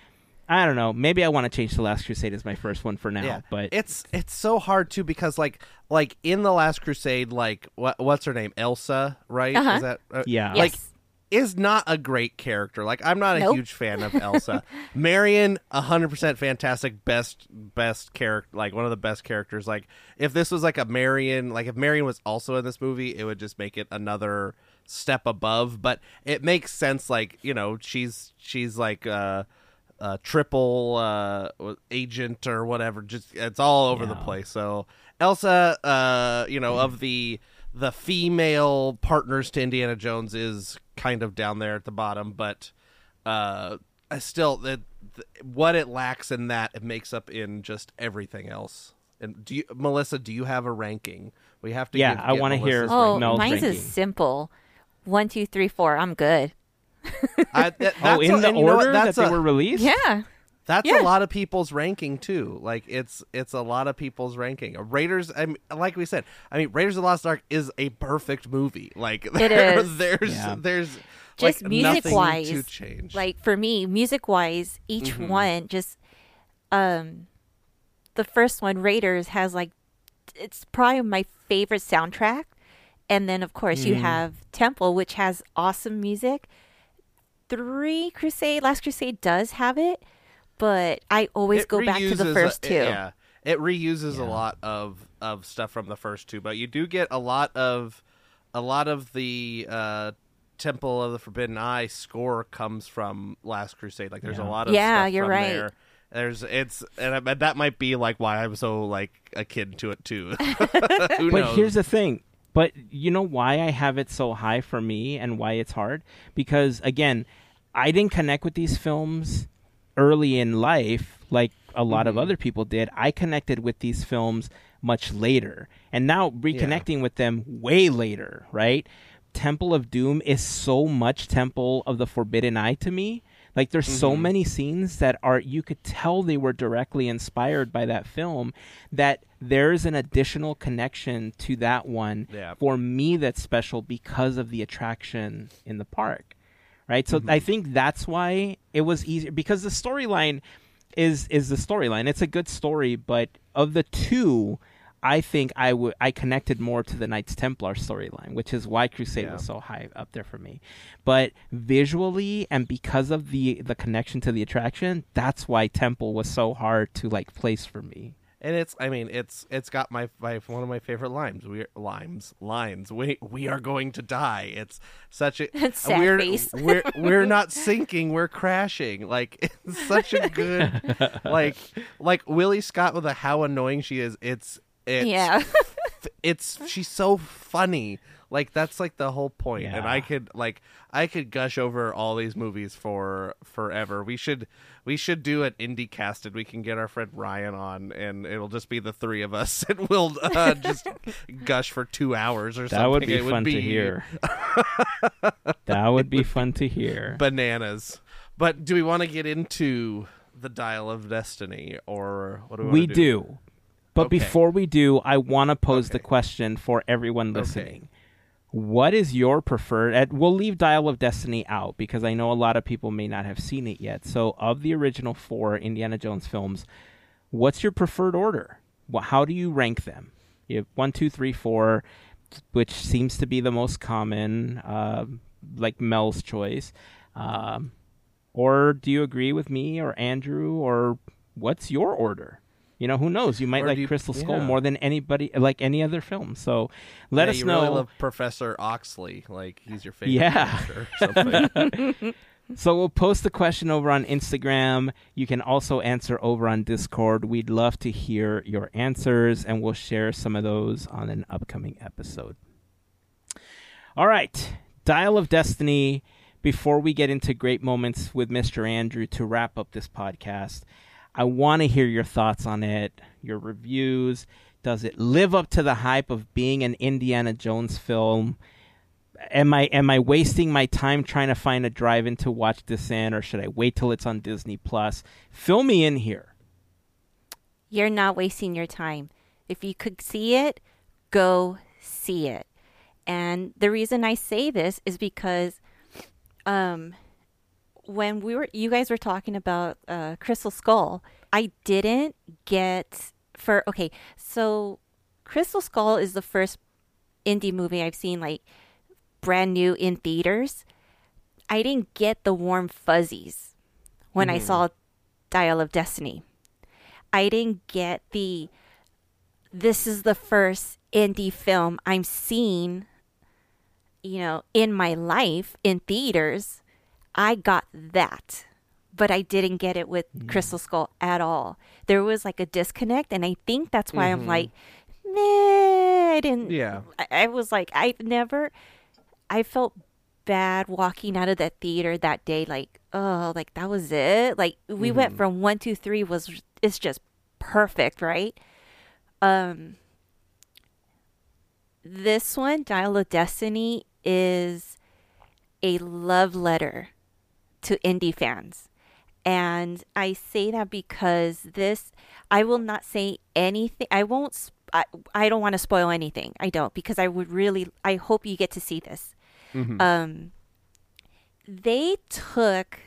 B: I don't know. Maybe I want to change the Last Crusade as my first one for now. But
C: it's it's so hard too because like like in the Last Crusade, like what what's her name, Elsa, right?
A: Uh-huh.
C: Is that uh,
B: Yeah.
C: Like
A: Yes.
C: Is not a great character. Like I'm not a
A: Nope.
C: huge fan of Elsa. Marion, hundred percent fantastic, best best character, like one of the best characters. Like if this was like a Marion, like if Marion was also in this movie, it would just make it another step above. But it makes sense. Like you know, she's she's like. uh uh, triple uh, agent or whatever. Just it's all over the place. So Elsa, uh, you know, of the the female partners to Indiana Jones is kind of down there at the bottom, but uh, I still that what it lacks in that it makes up in just everything else. And do you, Melissa? Do you have a ranking? We have to.
B: Yeah,
C: give-
B: I wanna hear-
C: Melissa's
A: Oh,
B: Mel's
A: mine's
B: ranking.
A: is simple. One, two, three, four. I'm good.
C: I, that,
B: oh, in
C: a-
B: the
C: and what?
B: order that they
C: a-
B: were released.
A: Yeah.
C: That's
A: Yeah.
C: a lot of people's ranking too. Like it's it's a lot of people's ranking. Raiders, I mean, like we said, I mean, Raiders of the Lost Ark is a perfect movie. Like there,
A: is.
C: there's
B: Yeah.
C: there's
A: Just
C: like,
A: music wise,
C: to change.
A: like for me, music wise, each
C: Mm-hmm.
A: one just um the first one, Raiders, has like it's probably my favorite soundtrack. And then of course
C: Mm.
A: you have Temple, which has awesome music. Three Crusade, Last Crusade does have it, but I always
C: It
A: go back to the first
C: a-
A: two.
C: yeah, it reuses a lot of of stuff from the first two, but you do get a lot of a lot of the uh Temple of the Forbidden Eye score comes from Last Crusade. Like there's a lot of
A: Yeah,
C: stuff
A: you're
C: from
A: right.
C: there. There's it's and I, that might be like why I'm so like akin to it too. Who
B: But
C: knows?
B: here's the thing. But you know why I have it so high for me and why it's hard? Because again, I didn't connect with these films early in life like a lot
C: Mm-hmm.
B: of other people did. I connected with these films much later. And now reconnecting with them way later, right? Temple of Doom is so much Temple of the Forbidden Eye to me. Like there's so
C: Mm-hmm.
B: many scenes that are you could tell they were directly inspired by that film that there's an additional connection to that one
C: Yeah.
B: for me that's special because of the attraction in the park. Right?
C: Mm-hmm.
B: So I think that's why it was easier because the storyline is is the storyline. It's a good story, but of the two I think I would I connected more to the Knights Templar storyline, which is why Crusade
C: Yeah.
B: was so high up there for me. But visually and because of the the connection to the attraction, that's why Temple was so hard to like place for me.
C: And it's I mean it's it's got my, my one of my favorite lines. We limes lines. We we are going to die. It's such a
A: Sad
C: we're
A: face.
C: we're we're not sinking. We're crashing. Like it's such a good like like Willie Scott with a how annoying she is. It's it's
A: Yeah.
C: it's she's so funny. Like that's like the whole point. And I could like I could gush over all these movies for forever. We should we should do an Indy casted. We can get our friend Ryan on and it'll just be the three of us and we'll uh, just gush for 2 hours or something.
B: That would be
C: It
B: fun to hear. that would be fun to hear.
C: Bananas. But do we want to get into the Dial of Destiny or what do we
B: we
C: wanna
B: do. But
C: Okay.
B: before we do, I want to pose the question for everyone listening. What is your preferred? And we'll leave Dial of Destiny out because I know a lot of people may not have seen it yet. So, of the original four Indiana Jones films, what's your preferred order? Wha how do you rank them? You have one, two, three, four, which seems to be the most common, uh, like Mel's choice. Um, or do you agree with me or Andrew, or what's your order? You know, who knows? You might
C: Or
B: like
C: you-
B: Crystal Skull
C: yeah.
B: more than anybody, like any other film. So let
C: Yeah,
B: us
C: you
B: know.
C: really love Professor Oxley. Like he's your favorite
B: Yeah.
C: character or something.
B: So we'll post the question over on Instagram. You can also answer over on Discord. We'd love to hear your answers, and we'll share some of those on an upcoming episode. All right, Dial of Destiny. Before we get into great moments with Mr. Andrew to wrap up this podcast, I want to hear your thoughts on it, your reviews. Does it live up to the hype of being an Indiana Jones film? am I am I wasting my time trying to find a drive-in to watch this in, or should I wait till it's on Disney Plus? Fill me in here.
A: You're not wasting your time. If you could see it, go see it. And the reason I say this is because um when we were you guys were talking about uh Crystal Skull, I didn't get for okay, so Crystal Skull is the first Indy movie I've seen like brand new in theaters. I didn't get the warm fuzzies when I saw Dial of Destiny. I didn't get the this is the first Indy film I'm seeing, you know, in my life in theaters. I got that. But I didn't get it with mm. Crystal Skull at all. There was like a disconnect, and I think that's why I'm mm-hmm. like, nah, I didn't.
C: Yeah.
A: I, I was like, I've never, I felt bad walking out of that theater that day. Like, oh, like that was it. Like we went mm-hmm. from one, two, three was it's just perfect, right? Um, this one, Dial of Destiny, is a love letter to Indy fans. And I say that because this, I will not say anything. I won't, I, I don't want to spoil anything. I don't, because I would really, I hope you get to see this. Um, they took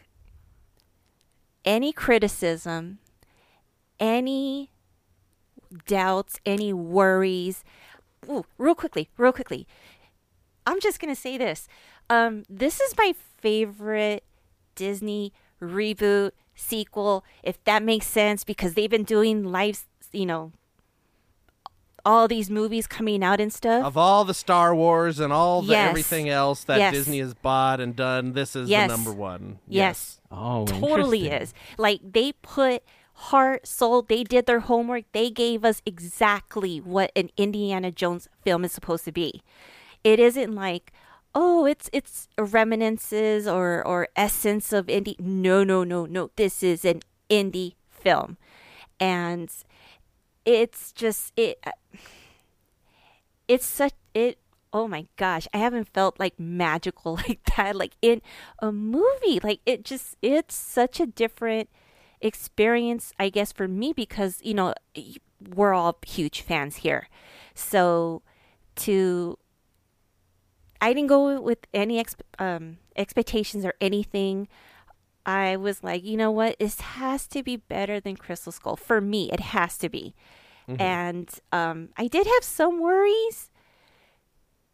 A: any criticism, any doubts, any worries. Ooh, real quickly, real quickly. I'm just gonna say this. Um, this is my favorite Disney reboot sequel, if that makes sense, because they've been doing lives, you know, all these movies coming out and stuff.
C: of all the Star Wars and all the
A: Yes.
C: everything else that
A: Yes.
C: Disney has bought and done, this is
A: Yes.
C: the number one.
A: yes.
B: Oh,
A: totally is. Like they put heart, soul, they did their homework. They gave us exactly what an Indiana Jones film is supposed to be. It isn't like, oh, it's it's reminiscences or or essence of Indy. No, no, no, no. This is an Indy film. And it's just it uh, it's such it oh my gosh i haven't felt like magical like that like in a movie like it just it's such a different experience i guess for me because you know we're all huge fans here so to i didn't go with any exp- um, expectations or anything i was like you know what this has to be better than crystal skull for me it has to be And um, I did have some worries.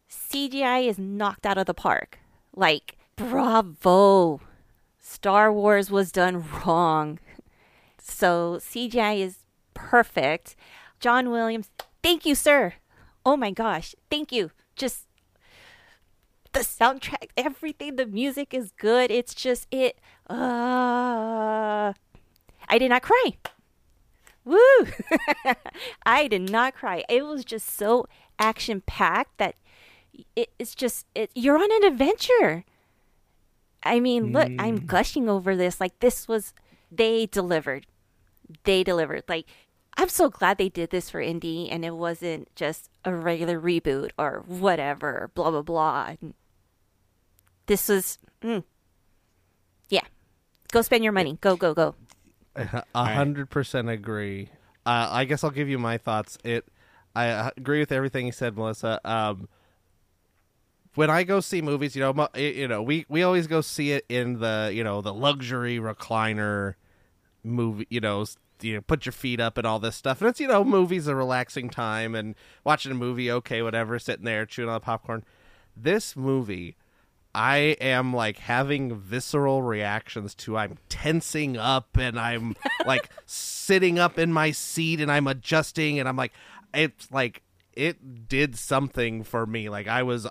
A: CGI is knocked out of the park. Like, bravo. Star Wars was done wrong. So CGI is perfect. John Williams, thank you, sir. Oh my gosh, thank you. Just the soundtrack, everything, the music is good. It's just it. Uh, I did not cry. Woo! I did not cry. It was just so action packed that it, it's just it, you're on an adventure. I mean, look, I'm gushing over this. Like this was they delivered. They delivered. Like I'm so glad they did this for Indy and it wasn't just a regular reboot or whatever, blah blah blah. And this was mm, yeah. Go spend your money. Go go go.
C: A hundred percent agree. Uh, I guess I'll give you my thoughts. It, I agree with everything you said, Melissa. Um, when I go see movies, you know, you know, we we always go see it in the you know the luxury recliner movie. You know, you know, put your feet up and all this stuff. And it's you know, movies a relaxing time and watching a movie, okay, whatever, sitting there chewing on the popcorn. This movie. I am like having visceral reactions to I'm tensing up and I'm like sitting up in my seat and I'm adjusting and I'm like it's like it did something for me. Like I was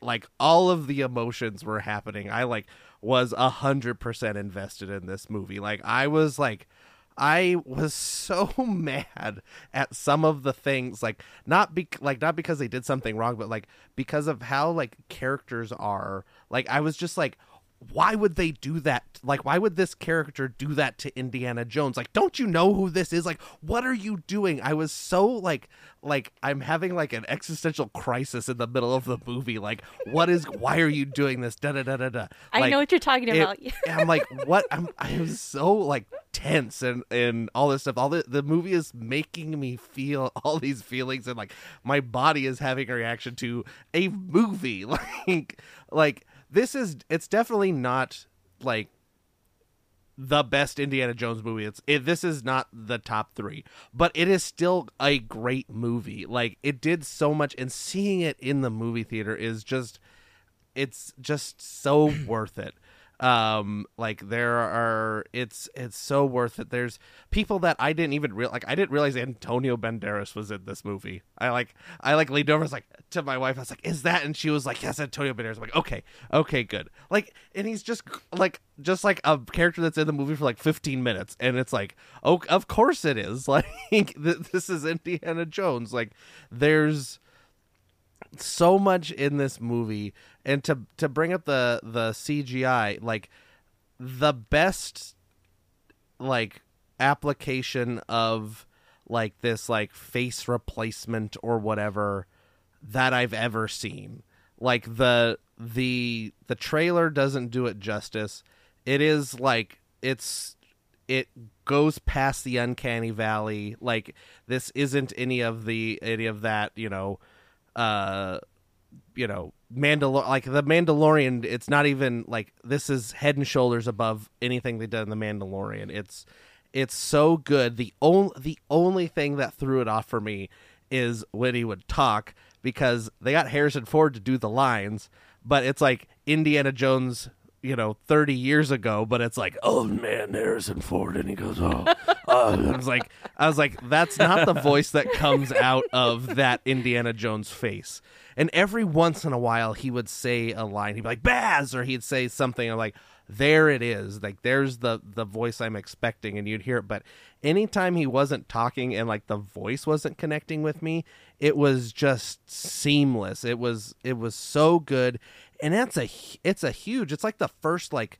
C: like all of the emotions were happening. I like was a hundred percent invested in this movie. Like I was like I was so mad at some of the things like not be like not because they did something wrong but like because of how like characters are. Like I was just like why would they do that like why would this character do that to Indiana Jones like don't you know who this is like what are you doing I was so like like I'm having like an existential crisis in the middle of the movie like what is why are you doing this da da da da da
A: I
C: Like,
A: know what you're talking about.
C: and I'm like, what? I'm I'm so like tense and and all this stuff. All the the movie is making me feel all these feelings, and like my body is having a reaction to a movie. Like like this is it's definitely not like the best Indiana Jones movie. It's it, this is not the top three, but it is still a great movie. Like it did so much, and seeing it in the movie theater is just it's just so worth it um like there are it's it's so worth it. There's people that i didn't even real like i didn't realize antonio banderas was in this movie. I like i like leaned over was like to my wife i was like is that? And she was like yes antonio banderas. I'm like okay okay good. Like and he's just like just like a character that's in the movie for like 15 minutes and it's like oh of course it is. Like this is indiana jones. Like there's so much in this movie and to to bring up the the CGI like the best like application of like this like face replacement or whatever that I've ever seen. Like the the the trailer doesn't do it justice. It is like it's it goes past the uncanny valley. Like this isn't any of the any of that you know uh you know Mandalor like the Mandalorian it's not even like this is head and shoulders above anything they did in the Mandalorian. It's it's so good. The only the only thing that threw it off for me is when he would talk because they got Harrison Ford to do the lines but it's like Indiana Jones you know 30 years ago but it's like oh man Harrison Ford and he goes oh, oh. I was like I was like that's not the voice that comes out of that Indiana Jones face and every once in a while he would say a line. He'd be like Baz! or he'd say something. I'm like there it is. Like there's the the voice I'm expecting and you'd hear it. But anytime he wasn't talking and like the voice wasn't connecting with me it was just seamless. It was it was so good. And that's a it's a huge it's like the first like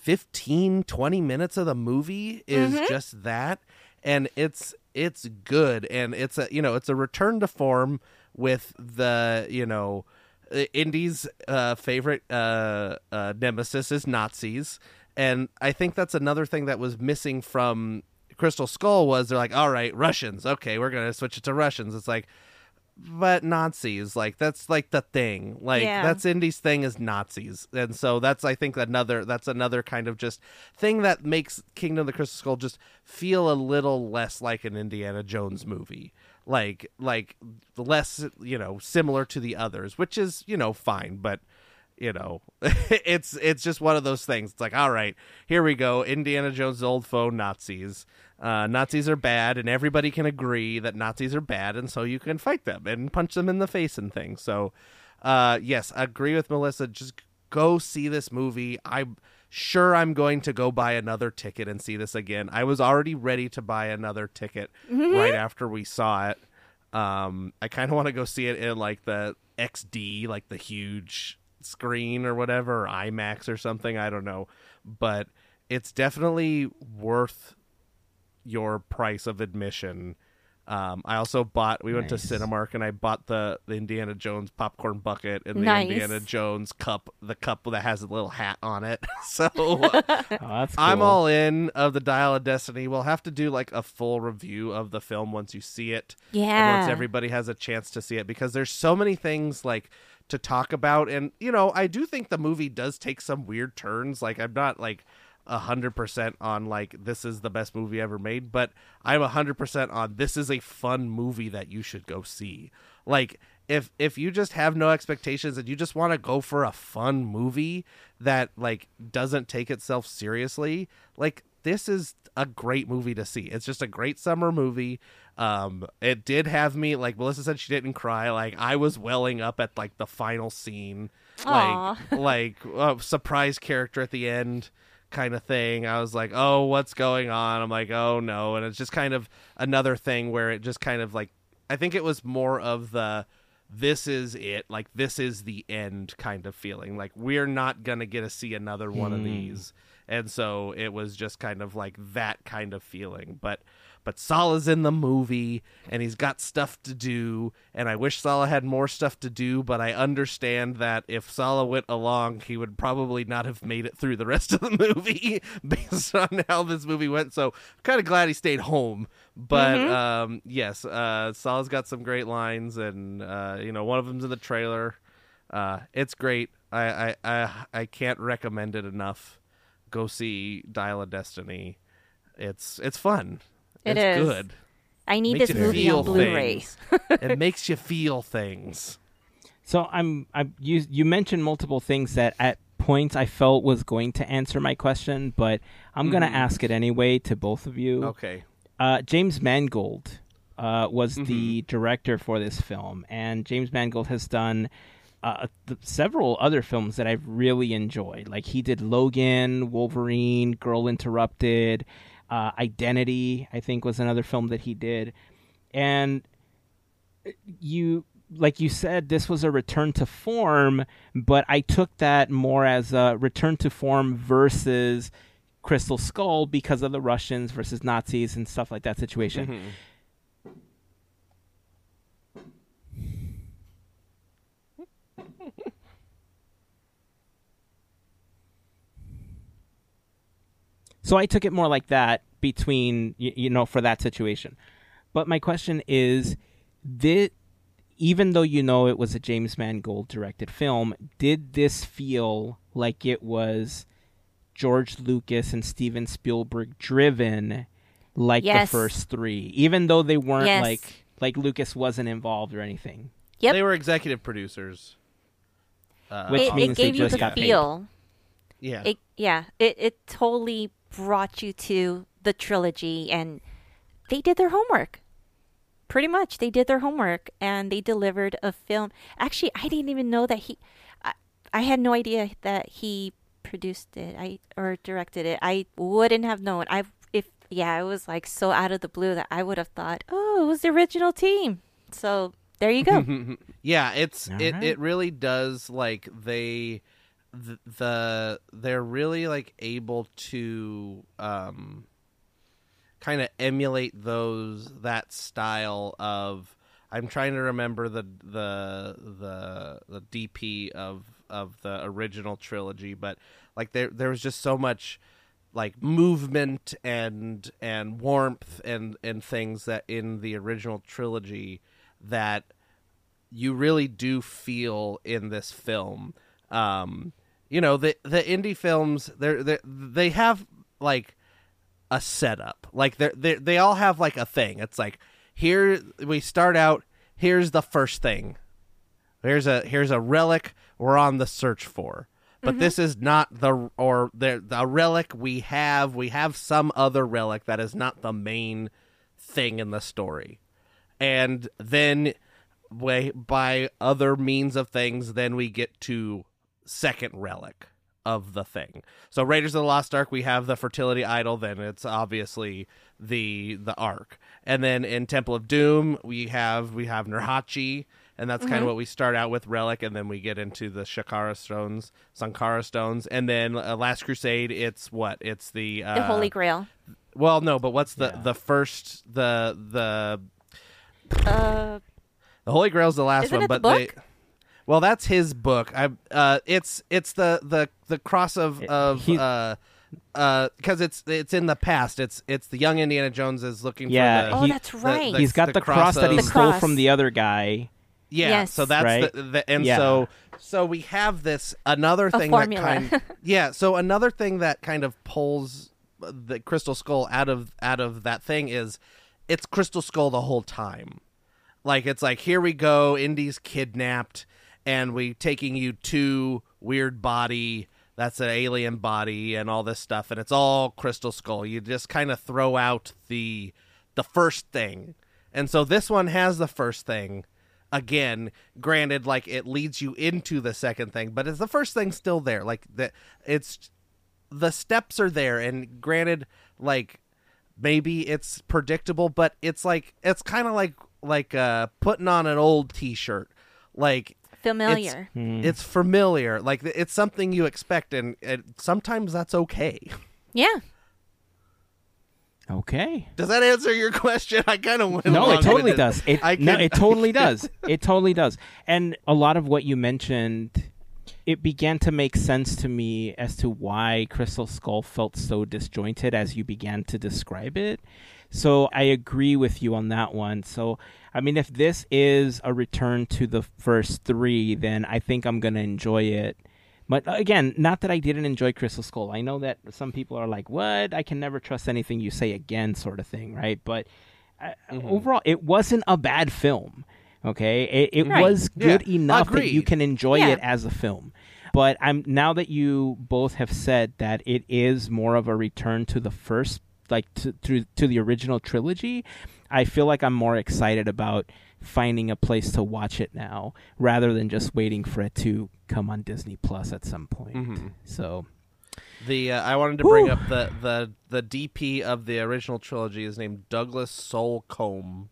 C: 15 20 minutes of the movie is mm-hmm. just that. And it's it's good. And it's a you know it's a return to form with the you know Indy's uh, favorite uh, uh, nemesis is Nazis, and I think that's another thing that was missing from Crystal Skull was they're like, all right, Russians, okay, we're gonna switch it to Russians. It's like, but Nazis like that's like the thing. Like
A: Yeah.
C: that's Indy's thing is Nazis. And so that's I think another that's another kind of just thing that makes Kingdom of the Crystal Skull just feel a little less like an Indiana Jones movie like like less you know similar to the others which is you know fine but you know it's it's just one of those things. It's like all right here we go. Indiana jones old foe nazis. Uh, nazis are bad and everybody can agree that nazis are bad and so you can fight them and punch them in the face and things. So uh, yes I agree with melissa. Just go see this movie. I'm sure i'm going to go buy another ticket and see this again i was already ready to buy another ticket right after we saw it um, I kind of want to go see it in like the XD, like the huge screen or whatever, or IMAX or something. I don't know, but it's definitely worth your price of admission. Um, I also bought. We went
B: Nice.
C: to Cinemark and I bought the, the Indiana Jones popcorn bucket and the
A: Nice.
C: Indiana Jones cup, the cup that has a little hat on it. so
B: Oh, that's
C: I'm all in of the Dial of Destiny. We'll have to do like a full review of the film once you see it. And
A: Yeah.
C: once everybody has a chance to see it because there's so many things like to talk about and you know, I do think the movie does take some weird turns. Like I'm not like a hundred percent on like this is the best movie ever made, but I'm a hundred percent on this is a fun movie that you should go see. Like if if you just have no expectations and you just want to go for a fun movie that like doesn't take itself seriously, like this is a great movie to see. It's just a great summer movie. Um, it did have me like Melissa said she didn't cry. Like I was welling up at like the final scene,
A: Aw.
C: like like uh, surprise character at the end kind of thing. I was like, oh, what's going on? I'm like, oh no, and it's just kind of another thing where it just kind of like I think it was more of the this is it like this is the end kind of feeling. Like we're not gonna get to see another one of hmm. these. And so it was just kind of like that kind of feeling. But but Sallah's in the movie and he's got stuff to do and I wish Sallah had more stuff to do but I understand that if Sallah went along he would probably not have made it through the rest of the movie based on how this movie went. So kind of glad he stayed home. But um yes uh Sallah's got some great lines and uh you know one of them's in the trailer. Uh it's great. I I I, I can't recommend it enough. Go see Dial of Destiny. It's it's fun
A: It
C: it's
A: is.
C: good
A: I need
C: Makes
A: this movie
C: feel
A: on Blu-ray.
C: it makes you feel things
B: So I'm I you you mentioned multiple things that at points I felt was going to answer my question, but I'm gonna ask it anyway to both of you.
C: okay
B: Uh, James Mangold uh, was the director for this film, and James Mangold has done uh, th- several other films that I've really enjoyed. Like he did Logan, Wolverine, Girl Interrupted, uh, Identity. I think was another film that he did, and you like you said this was a return to form but i took that more as a return to form versus crystal skull because of the russians versus nazis and stuff like that situation so i took it more like that between you, you know for that situation but my question is did even though you know it was a James Mangold directed film, did this feel like it was George Lucas and Steven Spielberg driven like
A: Yes.
B: the first 3 even though they weren't
A: Yes.
B: like like Lucas wasn't involved or anything
A: Yep.
C: they were executive producers uh,
B: Which
A: it, it
B: means they
A: gave you
B: just
A: the
B: got paid.
A: feel.
C: yeah
A: It, yeah, it, it totally brought you to the trilogy, and they did their homework. Pretty much, they did their homework, and they delivered a film. Actually, I didn't even know that he. I, I had no idea that he produced it. I or directed it. I wouldn't have known. I if yeah, it was like so out of the blue that I would have thought, oh, it was the original team. So there you go.
C: yeah it's
B: All
C: it,
B: right.
C: it really does like they the, the they're really like able to um kind of emulate those that style of I'm trying to remember the the the the DP of of the original trilogy, but like there there was just so much like movement and and warmth and and things that in the original trilogy that you really do feel in this film. Um, you know the the Indy films they're, they they have like a setup. Like they they they all have like a thing. It's like here we start out. Here's the first thing. Here's a here's a relic we're on the search for. But mm-hmm. this is not the or the the relic we have. We have some other relic that is not the main thing in the story. And then way by other means of things then we get to second relic of the thing. So Raiders of the Lost Ark, we have the fertility idol. Then it's obviously the the Ark, and then in Temple of Doom, we have we have Nurhachi, and that's kind of what we start out with relic, and then we get into the Shakara stones, Sankara stones, and then uh, Last Crusade. It's what? It's the uh,
A: The Holy Grail.
C: Well, no, but what's the the first the the
A: Uh,
C: the Holy Grail's the last
A: Isn't
C: one,
A: it the
C: but they.
A: Book?
C: Well, that's his book. I uh, it's it's the the the cross of of
B: He-
C: uh uh because it's it's in the past. It's it's the young Indiana Jones is looking
B: Yeah,
C: for the
A: oh,
B: he-
A: that's right.
C: the-
B: He's got
C: the
B: the,
C: cross
B: cross, that he
C: of-
B: stole from the other guy.
C: yeah.
A: Yes.
C: So that's
B: Right?
C: the, the and
B: Yeah.
C: so so we have this another thing that kind yeah. So another thing that kind of pulls the Crystal Skull out of out of that thing is it's Crystal Skull the whole time. Like it's like here we go, Indy's kidnapped, and we taking you to weird body. That's an alien body and all this stuff, and it's all Crystal Skull. You just kind of throw out the the first thing, and so this one has the first thing. Again, granted, like it leads you into the second thing, but is the first thing still there? Like that, it's the steps are there, and granted, like maybe it's predictable, but it's like it's kind of like like uh putting on an old T-shirt, like
A: familiar.
B: Hmm.
C: it's familiar, like it's something you expect, and, and sometimes that's okay.
A: yeah.
B: Okay.
C: Does that answer your question? I kind of went.
B: No, it totally does. It,
C: I
B: no, it totally does. It totally does. And a lot of what you mentioned, it began to make sense to me as to why Crystal Skull felt so disjointed as you began to describe it. So I agree with you on that one. So I mean, if this is a return to the first three, then I think I'm gonna enjoy it. But again, not that I didn't enjoy Crystal Skull. I know that some people are like, "What? I can never trust anything you say again," sort of thing, right? But uh, overall, it wasn't a bad film. Okay, it, it
A: Right.
B: was good
C: Yeah,
B: enough that you can enjoy
A: Yeah.
B: it as a film. But I'm now that you both have said that it is more of a return to the first, like to to, to the original trilogy. I feel like I'm more excited about finding a place to watch it now rather than just waiting for it to come on Disney Plus at some point.
C: Mm-hmm.
B: So
C: The uh, I wanted to bring
B: Whew.
C: up the, the the DP of the original trilogy is named Douglas Slocombe.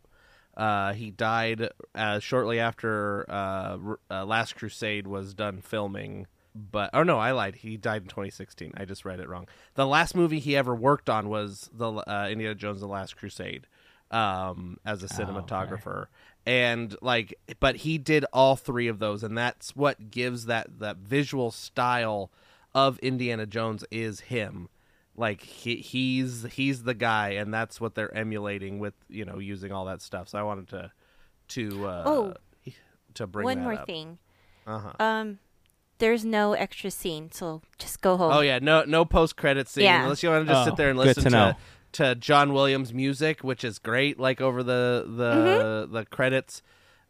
C: Uh, he died uh, shortly after uh, uh, Last Crusade was done filming. But oh no, I lied. He died in 2016. I just read it wrong. The last movie he ever worked on was the uh, Indiana Jones: The Last Crusade um, as a cinematographer. And like, but he did all three of those, and that's what gives that that visual style of Indiana Jones is him. Like he, he's he's the guy, and that's what they're emulating with you know using all that stuff. So I wanted to to uh,
A: Oh.
C: to bring
A: One
C: that
A: more
C: up.
A: thing.
C: Uh-huh.
A: Um, there's no extra scene, so just go home.
C: Oh yeah, no no post credit scene
A: Yeah.
C: unless you want to just
B: Oh,
C: sit there and listen
B: to
C: to,
B: know.
C: To John Williams music, which is great. Like over the the
A: Mm-hmm.
C: the credits,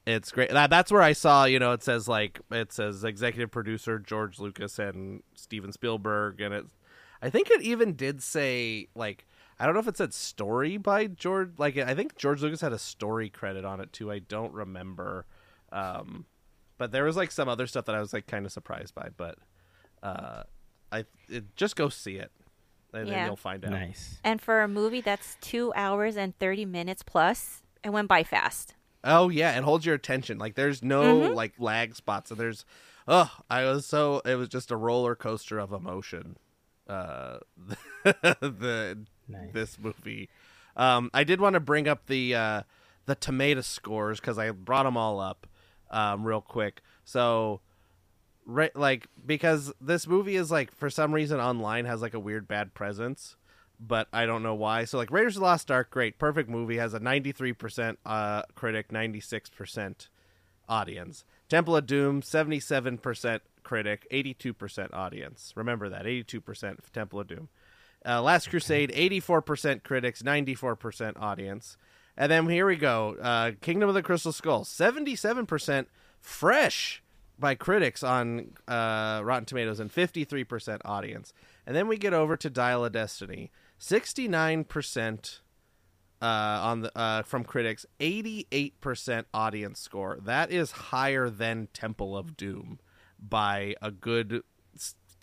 C: it's great. That, that's where I saw you know it says like it says executive producer George Lucas and Steven Spielberg, and it I think it even did say like. I don't know if it said story by George. Like I think George Lucas had a story credit on it too. I don't remember, um, but there was like some other stuff that I was like kind of surprised by. But uh, I it, just go see it, and then
A: Yeah.
C: you'll find out.
B: nice.
A: And for a movie that's two hours and 30 minutes plus, it went by fast.
C: Oh yeah, it holds your attention. Like there's no like lag spots, and there's oh, I was so it was just a roller coaster of emotion. Uh, the
B: Nice.
C: this movie. Um, I did want to bring up the uh, the tomato scores because I brought them all up um, real quick. So, right, like because this movie is like for some reason online has like a weird bad presence, but I don't know why. So like Raiders of the Lost Ark, great, perfect movie, has a ninety three percent uh critic, ninety six percent audience. Temple of Doom, 77% critic, 82% audience. Remember that, 82% Temple of Doom. Uh, Last Crusade, 84% critics, 94% audience. And then here we go. Uh, Kingdom of the Crystal Skull, 77% fresh by critics on uh, Rotten Tomatoes and 53% audience. And then we get over to Dial of Destiny, 69% uh, on the uh, from critics, 88% audience score. That is higher than Temple of Doom by a good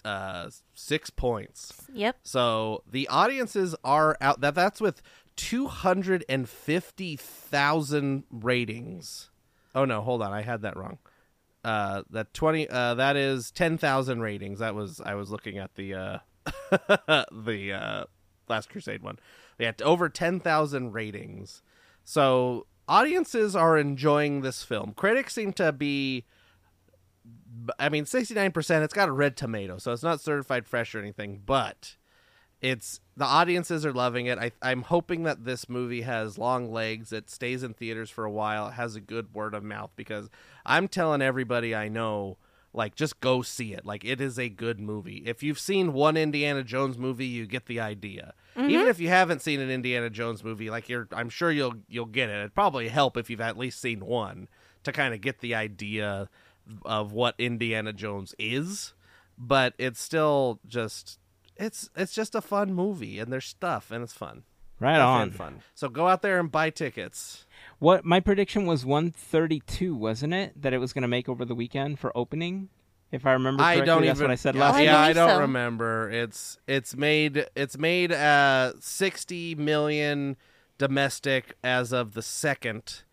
C: uh, six points.
A: Yep.
C: So the audiences are out. That that's with two hundred and fifty thousand ratings. Oh no, hold on, I had that wrong. Uh, that twenty. Uh, that is ten thousand ratings. That was I was looking at the uh, the uh, Last Crusade one. They had over ten thousand ratings. So audiences are enjoying this film. Critics seem to be I mean, sixty nine percent. It's got a red tomato, so it's not certified fresh or anything. But it's the audiences are loving it. I, I'm hoping that this movie has long legs. It stays in theaters for a while. It has a good word of mouth because I'm telling everybody I know, like, just go see it. Like, it is a good movie. If you've seen one Indiana Jones movie, you get the idea. Mm-hmm. Even if you haven't seen an Indiana Jones movie, like you're, I'm sure you'll you'll get it. It'd probably help if you've at least seen one to kind of get the idea of what Indiana Jones is, but it's still just it's it's just a fun movie and there's stuff and it's fun.
B: Right
C: Stuff
B: on.
C: fun. So go out there and buy tickets.
B: What my prediction was 132, wasn't it? That it was going to make over the weekend for opening. If I remember
C: I don't
B: that's
C: even
B: what I said
C: yeah,
B: last
C: Yeah, I
A: believe
C: don't
A: so.
C: remember. It's it's made it's made uh 60 million domestic as of the second.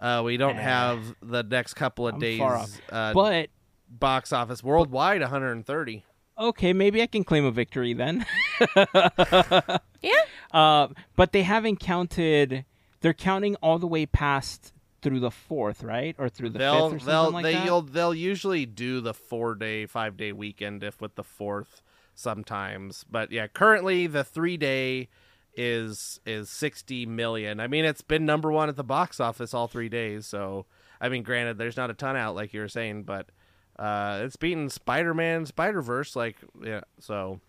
C: Uh, we don't
B: Yeah.
C: have the next couple of
B: I'm
C: days
B: far off.
C: uh,
B: But
C: box office worldwide 130.
B: Okay, maybe I can claim a victory then.
A: Yeah.
B: Uh, but they haven't counted. They're counting all the way past through the fourth, right, or through the
C: they'll
B: fifth or
C: they'll
B: something like
C: they,
B: that.
C: will they'll usually do the four day five day weekend if with the fourth sometimes but yeah currently the three day is is 60 million i mean it's been number one at the box office all three days so i mean granted there's not a ton out like you were saying but uh it's beaten spider-man spider-verse like yeah so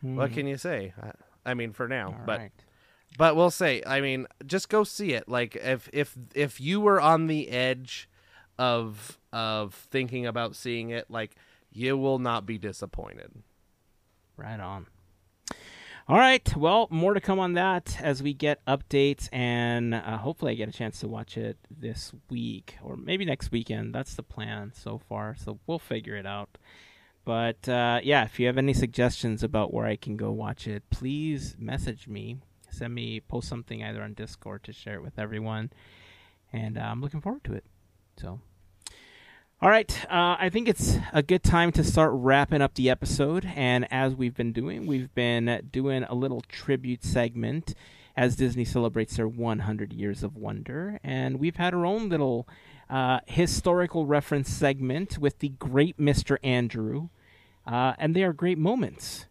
C: what can you say I, I mean for now
B: Hmm. All
C: but
B: right.
C: but we'll say, I mean, just go see it. Like if if if you were on the edge of of thinking about seeing it, like you will not be disappointed.
B: Right on. All right. Well, more to come on that as we get updates, and uh, hopefully, I get a chance to watch it this week or maybe next weekend. That's the plan so far. So we'll figure it out. But uh, yeah, if you have any suggestions about where I can go watch it, please message me. Send me, post something either on Discord to share it with everyone. And uh, I'm looking forward to it. So. All right, uh, I think it's a good time to start wrapping up the episode. And as we've been doing, we've been doing a little tribute segment as Disney celebrates their 100 years of wonder. And we've had our own little uh, historical reference segment with the great Mr. Andrew. Uh, and they are great moments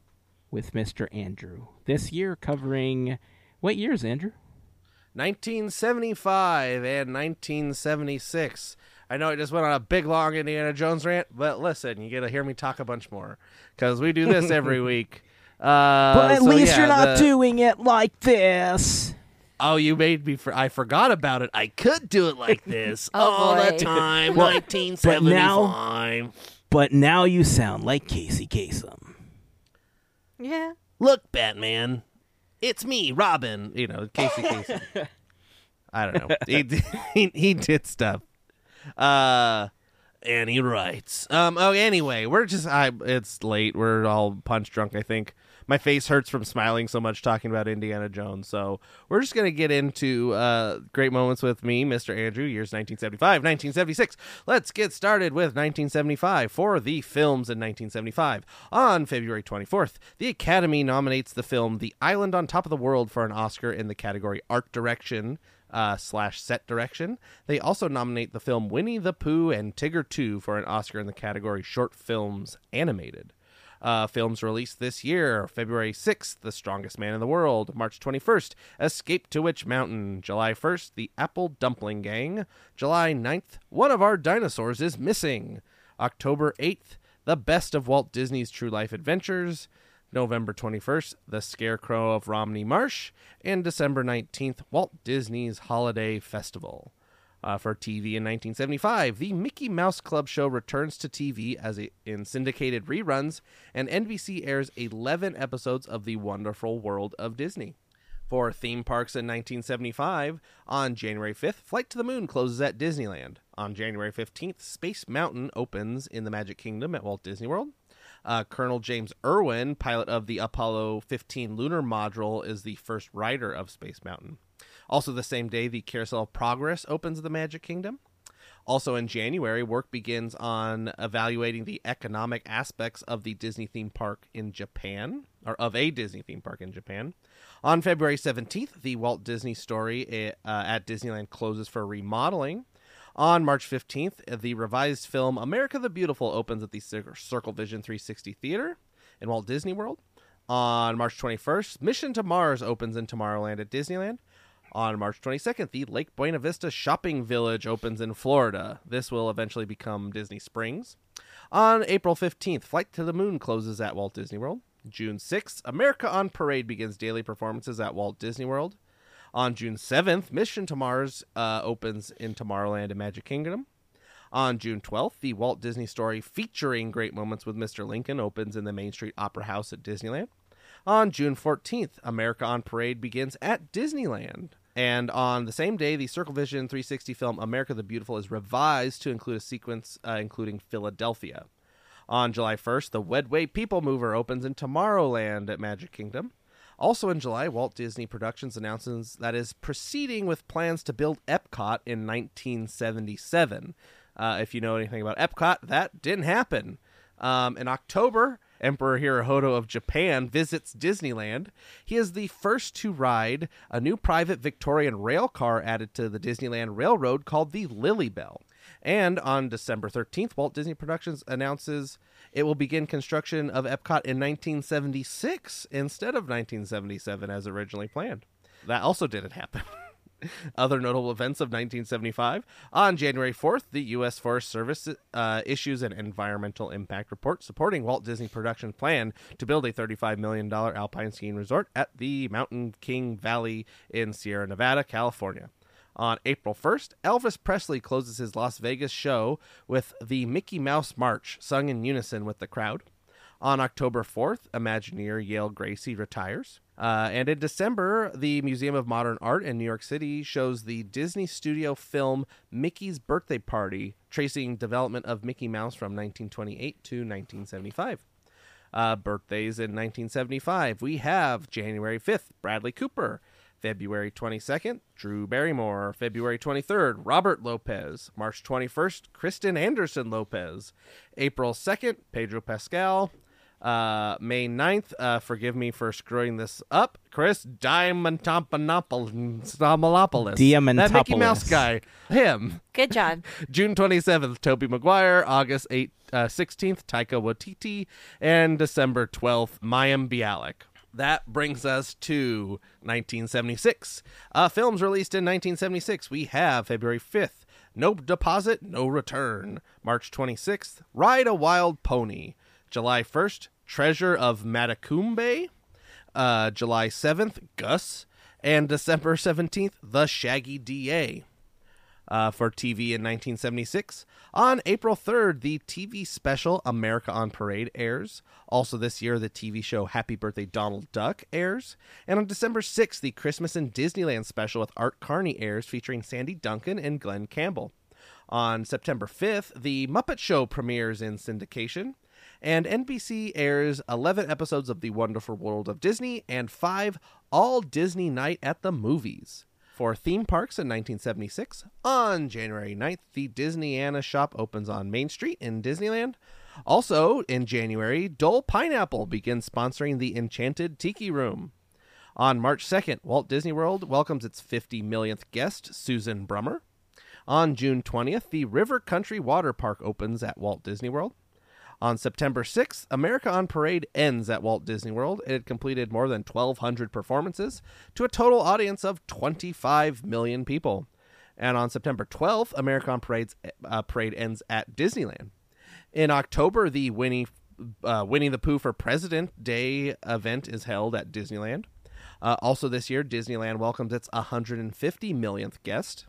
B: with Mr. Andrew. This year covering what years, Andrew?
C: 1975 and 1976. I know I just went on a big long Indiana Jones rant, but listen, you get to hear me talk a bunch more because we do this every week. Uh,
B: but at
C: so
B: least
C: yeah,
B: you're not
C: the-
B: doing it like this.
C: Oh, you made me. For- I forgot about it. I could do it like this
A: Oh,
C: all
A: boy.
C: the time.
B: Well,
C: 1975.
B: But now you sound like Casey Kasem.
A: Yeah.
C: Look, Batman, it's me, Robin. You know, Casey Casey. I don't know. He, he he did stuff. Uh, and he writes. Um. Oh, anyway, we're just. I. It's late. We're all punch drunk. I think my face hurts from smiling so much talking about Indiana Jones. So we're just gonna get into uh great moments with me, Mr. Andrew. Years 1975, 1976. Let's get started with 1975 for the films in 1975. On February 24th, the Academy nominates the film The Island on Top of the World for an Oscar in the category Art Direction uh, slash set direction. They also nominate the film Winnie the Pooh and Tigger Too for an Oscar in the category short films animated. Uh, films released this year February 6th, The Strongest Man in the World. March 21st, Escape to Witch Mountain. July 1st, The Apple Dumpling Gang. July 9th, One of Our Dinosaurs is Missing. October 8th, The Best of Walt Disney's True Life Adventures. November 21st, The Scarecrow of Romney Marsh. And December 19th, Walt Disney's Holiday Festival. Uh, for TV in 1975, the Mickey Mouse Club show returns to TV as a, in syndicated reruns, and NBC airs 11 episodes of The Wonderful World of Disney. For theme parks in 1975, on January 5th, Flight to the Moon closes at Disneyland. On January 15th, Space Mountain opens in the Magic Kingdom at Walt Disney World. Uh, Colonel James Irwin, pilot of the Apollo 15 lunar module, is the first rider of Space Mountain. Also, the same day, the Carousel of Progress opens the Magic Kingdom. Also, in January, work begins on evaluating the economic aspects of the Disney theme park in Japan, or of a Disney theme park in Japan. On February 17th, the Walt Disney Story uh, at Disneyland closes for remodeling. On March 15th, the revised film America the Beautiful opens at the Circle Vision 360 Theater in Walt Disney World. On March 21st, Mission to Mars opens in Tomorrowland at Disneyland. On March 22nd, the Lake Buena Vista Shopping Village opens in Florida. This will eventually become Disney Springs. On April 15th, Flight to the Moon closes at Walt Disney World. June 6th, America on Parade begins daily performances at Walt Disney World. On June 7th, Mission to Mars uh, opens in Tomorrowland and Magic Kingdom. On June 12th, the Walt Disney Story featuring Great Moments with Mr. Lincoln opens in the Main Street Opera House at Disneyland. On June 14th, America on Parade begins at Disneyland. And on the same day, the Circle Vision 360 film America the Beautiful is revised to include a sequence uh, including Philadelphia. On July 1st, the Wedway People Mover opens in Tomorrowland at Magic Kingdom. Also in July, Walt Disney Productions announces that is proceeding with plans to build Epcot in 1977. Uh, if you know anything about Epcot, that didn't happen. Um, in October, Emperor Hirohito of Japan visits Disneyland. He is the first to ride a new private Victorian rail car added to the Disneyland Railroad called the Lilly Belle. And on December 13th, Walt Disney Productions announces it will begin construction of Epcot in 1976 instead of 1977 as originally planned. That also didn't happen. Other notable events of 1975. On January 4th, the U.S. Forest Service uh, issues an environmental impact report supporting Walt Disney Productions' plan to build a $35 million alpine skiing resort at the Mineral King Valley in Sierra Nevada, California. On April 1st, Elvis Presley closes his Las Vegas show with the Mickey Mouse March, sung in unison with the crowd. On October 4th, Imagineer Yale Gracey retires. Uh, and in December, the Museum of Modern Art in New York City shows the Disney studio film Mickey's Birthday Party, tracing development of Mickey Mouse from 1928 to 1975. Uh, birthdays in 1975, we have January 5th, Bradley Cooper. February 22nd, Drew Barrymore. February 23rd, Robert Lopez. March 21st, Kristen Anderson Lopez. April 2nd, Pedro Pascal. Uh, May 9th, uh, forgive me for screwing this up, Chris Diamantopoulos. That Mickey Mouse guy. Him.
A: Good job.
C: June 27th, Tobey Maguire. August 8th, uh, 16th, Taika Waititi. And December 12th, Mayim Bialik. That brings us to 1976. Uh, films released in 1976. We have February 5th, No Deposit, No Return. March 26th, Ride a Wild Pony. July 1st, Treasure of Matacumbe. Uh, July 7th, Gus. And December 17th, The Shaggy DA uh, for TV in 1976. On April 3rd, the TV special America on Parade airs. Also, this year, the TV show Happy Birthday Donald Duck airs. And on December 6th, the Christmas in Disneyland special with Art Carney airs, featuring Sandy Duncan and Glen Campbell. On September 5th, The Muppet Show premieres in syndication. And NBC airs 11 episodes of The Wonderful World of Disney and 5 All Disney Night at the Movies. For theme parks in 1976, on January 9th, the Disneyana shop opens on Main Street in Disneyland. Also, in January, Dole Pineapple begins sponsoring the Enchanted Tiki Room. On March 2nd, Walt Disney World welcomes its 50 millionth guest, Susan Brummer. On June 20th, the River Country Water Park opens at Walt Disney World. On September 6th, America on Parade ends at Walt Disney World. It had completed more than 1,200 performances to a total audience of 25 million people. And on September 12th, America on Parade's, uh, Parade ends at Disneyland. In October, the Winnie, uh, Winnie the Pooh for President Day event is held at Disneyland. Uh, also, this year, Disneyland welcomes its 150 millionth guest.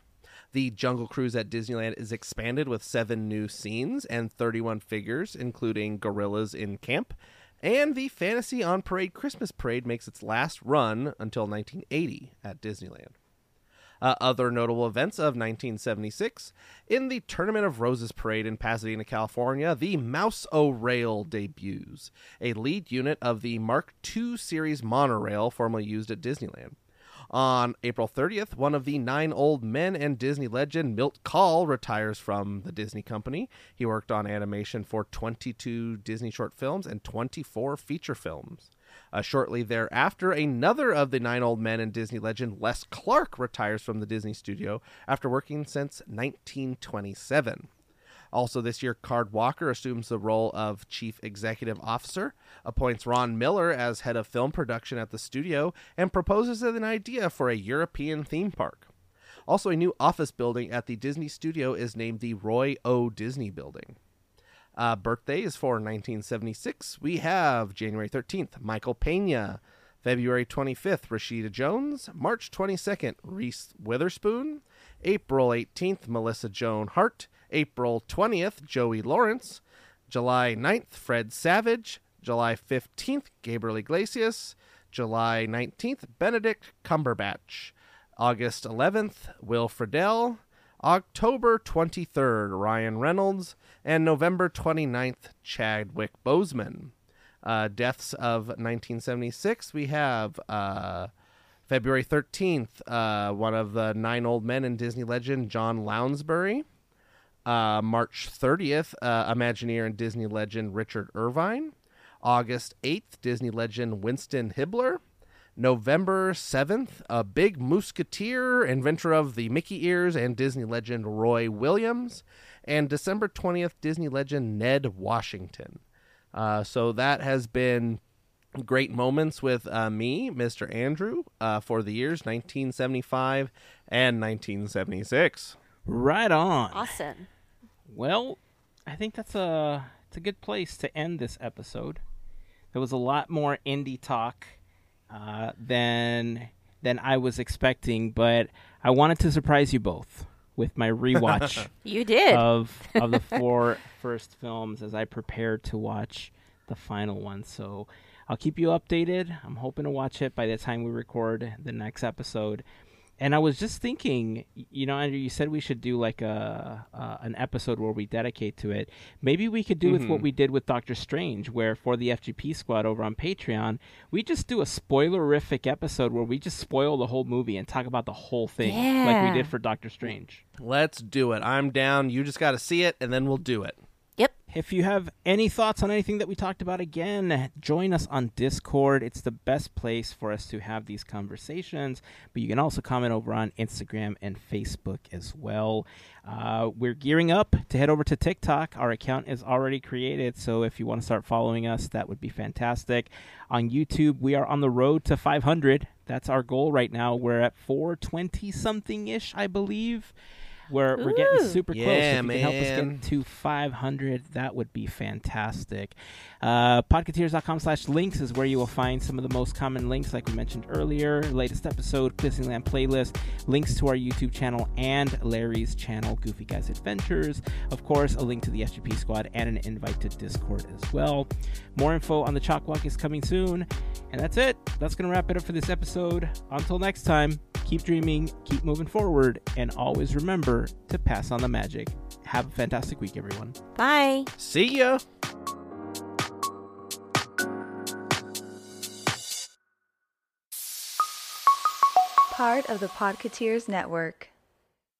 C: The Jungle Cruise at Disneyland is expanded with seven new scenes and 31 figures, including gorillas in camp. And the Fantasy on Parade Christmas Parade makes its last run until 1980 at Disneyland. Uh, other notable events of 1976 in the Tournament of Roses parade in Pasadena, California, the Mouse O Rail debuts, a lead unit of the Mark II series monorail formerly used at Disneyland. On April 30th, one of the nine old men and Disney legend Milt Kahl retires from the Disney company. He worked on animation for 22 Disney short films and 24 feature films. Uh, shortly thereafter, another of the nine old men and Disney legend, Les Clark, retires from the Disney studio after working since 1927. Also, this year, Card Walker assumes the role of Chief Executive Officer, appoints Ron Miller as head of film production at the studio, and proposes an idea for a European theme park. Also, a new office building at the Disney studio is named the Roy O. Disney Building. Uh, birthdays for 1976, we have January 13th, Michael Pena. February 25th, Rashida Jones. March 22nd, Reese Witherspoon. April 18th, Melissa Joan Hart. April 20th, Joey Lawrence. July 9th, Fred Savage. July 15th, Gabriel Iglesias. July 19th, Benedict Cumberbatch. August 11th, Will Friedle. October 23rd, Ryan Reynolds. And November 29th, Chadwick Boseman. Uh, deaths of 1976, we have uh, February 13th, uh, one of the nine old men in Disney legend, John Lounsbery. Uh, March 30th, uh, Imagineer and Disney legend Richard Irvine. August 8th, Disney legend Winston Hibler. November 7th, a big Mooseketeer, inventor of the Mickey ears, and Disney legend Roy Williams. And December 20th, Disney legend Ned Washington. Uh, so that has been great moments with uh, me, Mr. Andrew, uh, for the years 1975 and 1976.
B: Right on.
A: Awesome.
B: Well, I think that's a it's a good place to end this episode. There was a lot more Indy talk uh, than than I was expecting, but I wanted to surprise you both with my rewatch
A: You did.
B: of of the four first films as I prepare to watch the final one. So I'll keep you updated. I'm hoping to watch it by the time we record the next episode. And I was just thinking, you know, Andrew, you said we should do like a uh, an episode where we dedicate to it. Maybe we could do with what we did with Doctor Strange, where for the FGP squad over on Patreon, we just do a spoilerific episode where we just spoil the whole movie and talk about the whole thing, like we did for Doctor Strange.
C: Let's do it. I'm down. You just got to see it, and then we'll do it.
B: If you have any thoughts on anything that we talked about again, join us on Discord. It's the best place for us to have these conversations. But you can also comment over on Instagram and Facebook as well. Uh, we're gearing up to head over to TikTok. Our account is already created, so if you want to start following us, that would be fantastic. On YouTube, we are on the road to 500. That's our goal right now. We're at 420 something ish, I believe. We're, we're getting super close.
C: Yeah,
B: if you can help us get to 500 that would be fantastic. Uh, podketeers.com slash links is where you will find some of the most common links like we mentioned earlier latest episode disneyland playlist links to our youtube channel and larry's channel goofy guys adventures. Of course a link to the FGP squad and an invite to discord as well. More info on the chalk walk is coming soon. And that's it. That's gonna wrap it up for this episode. Until next time keep dreaming keep moving forward and always remember to pass on the magic have a fantastic week everyone
A: Bye.
C: See ya.
H: Part of the Podketeers Network.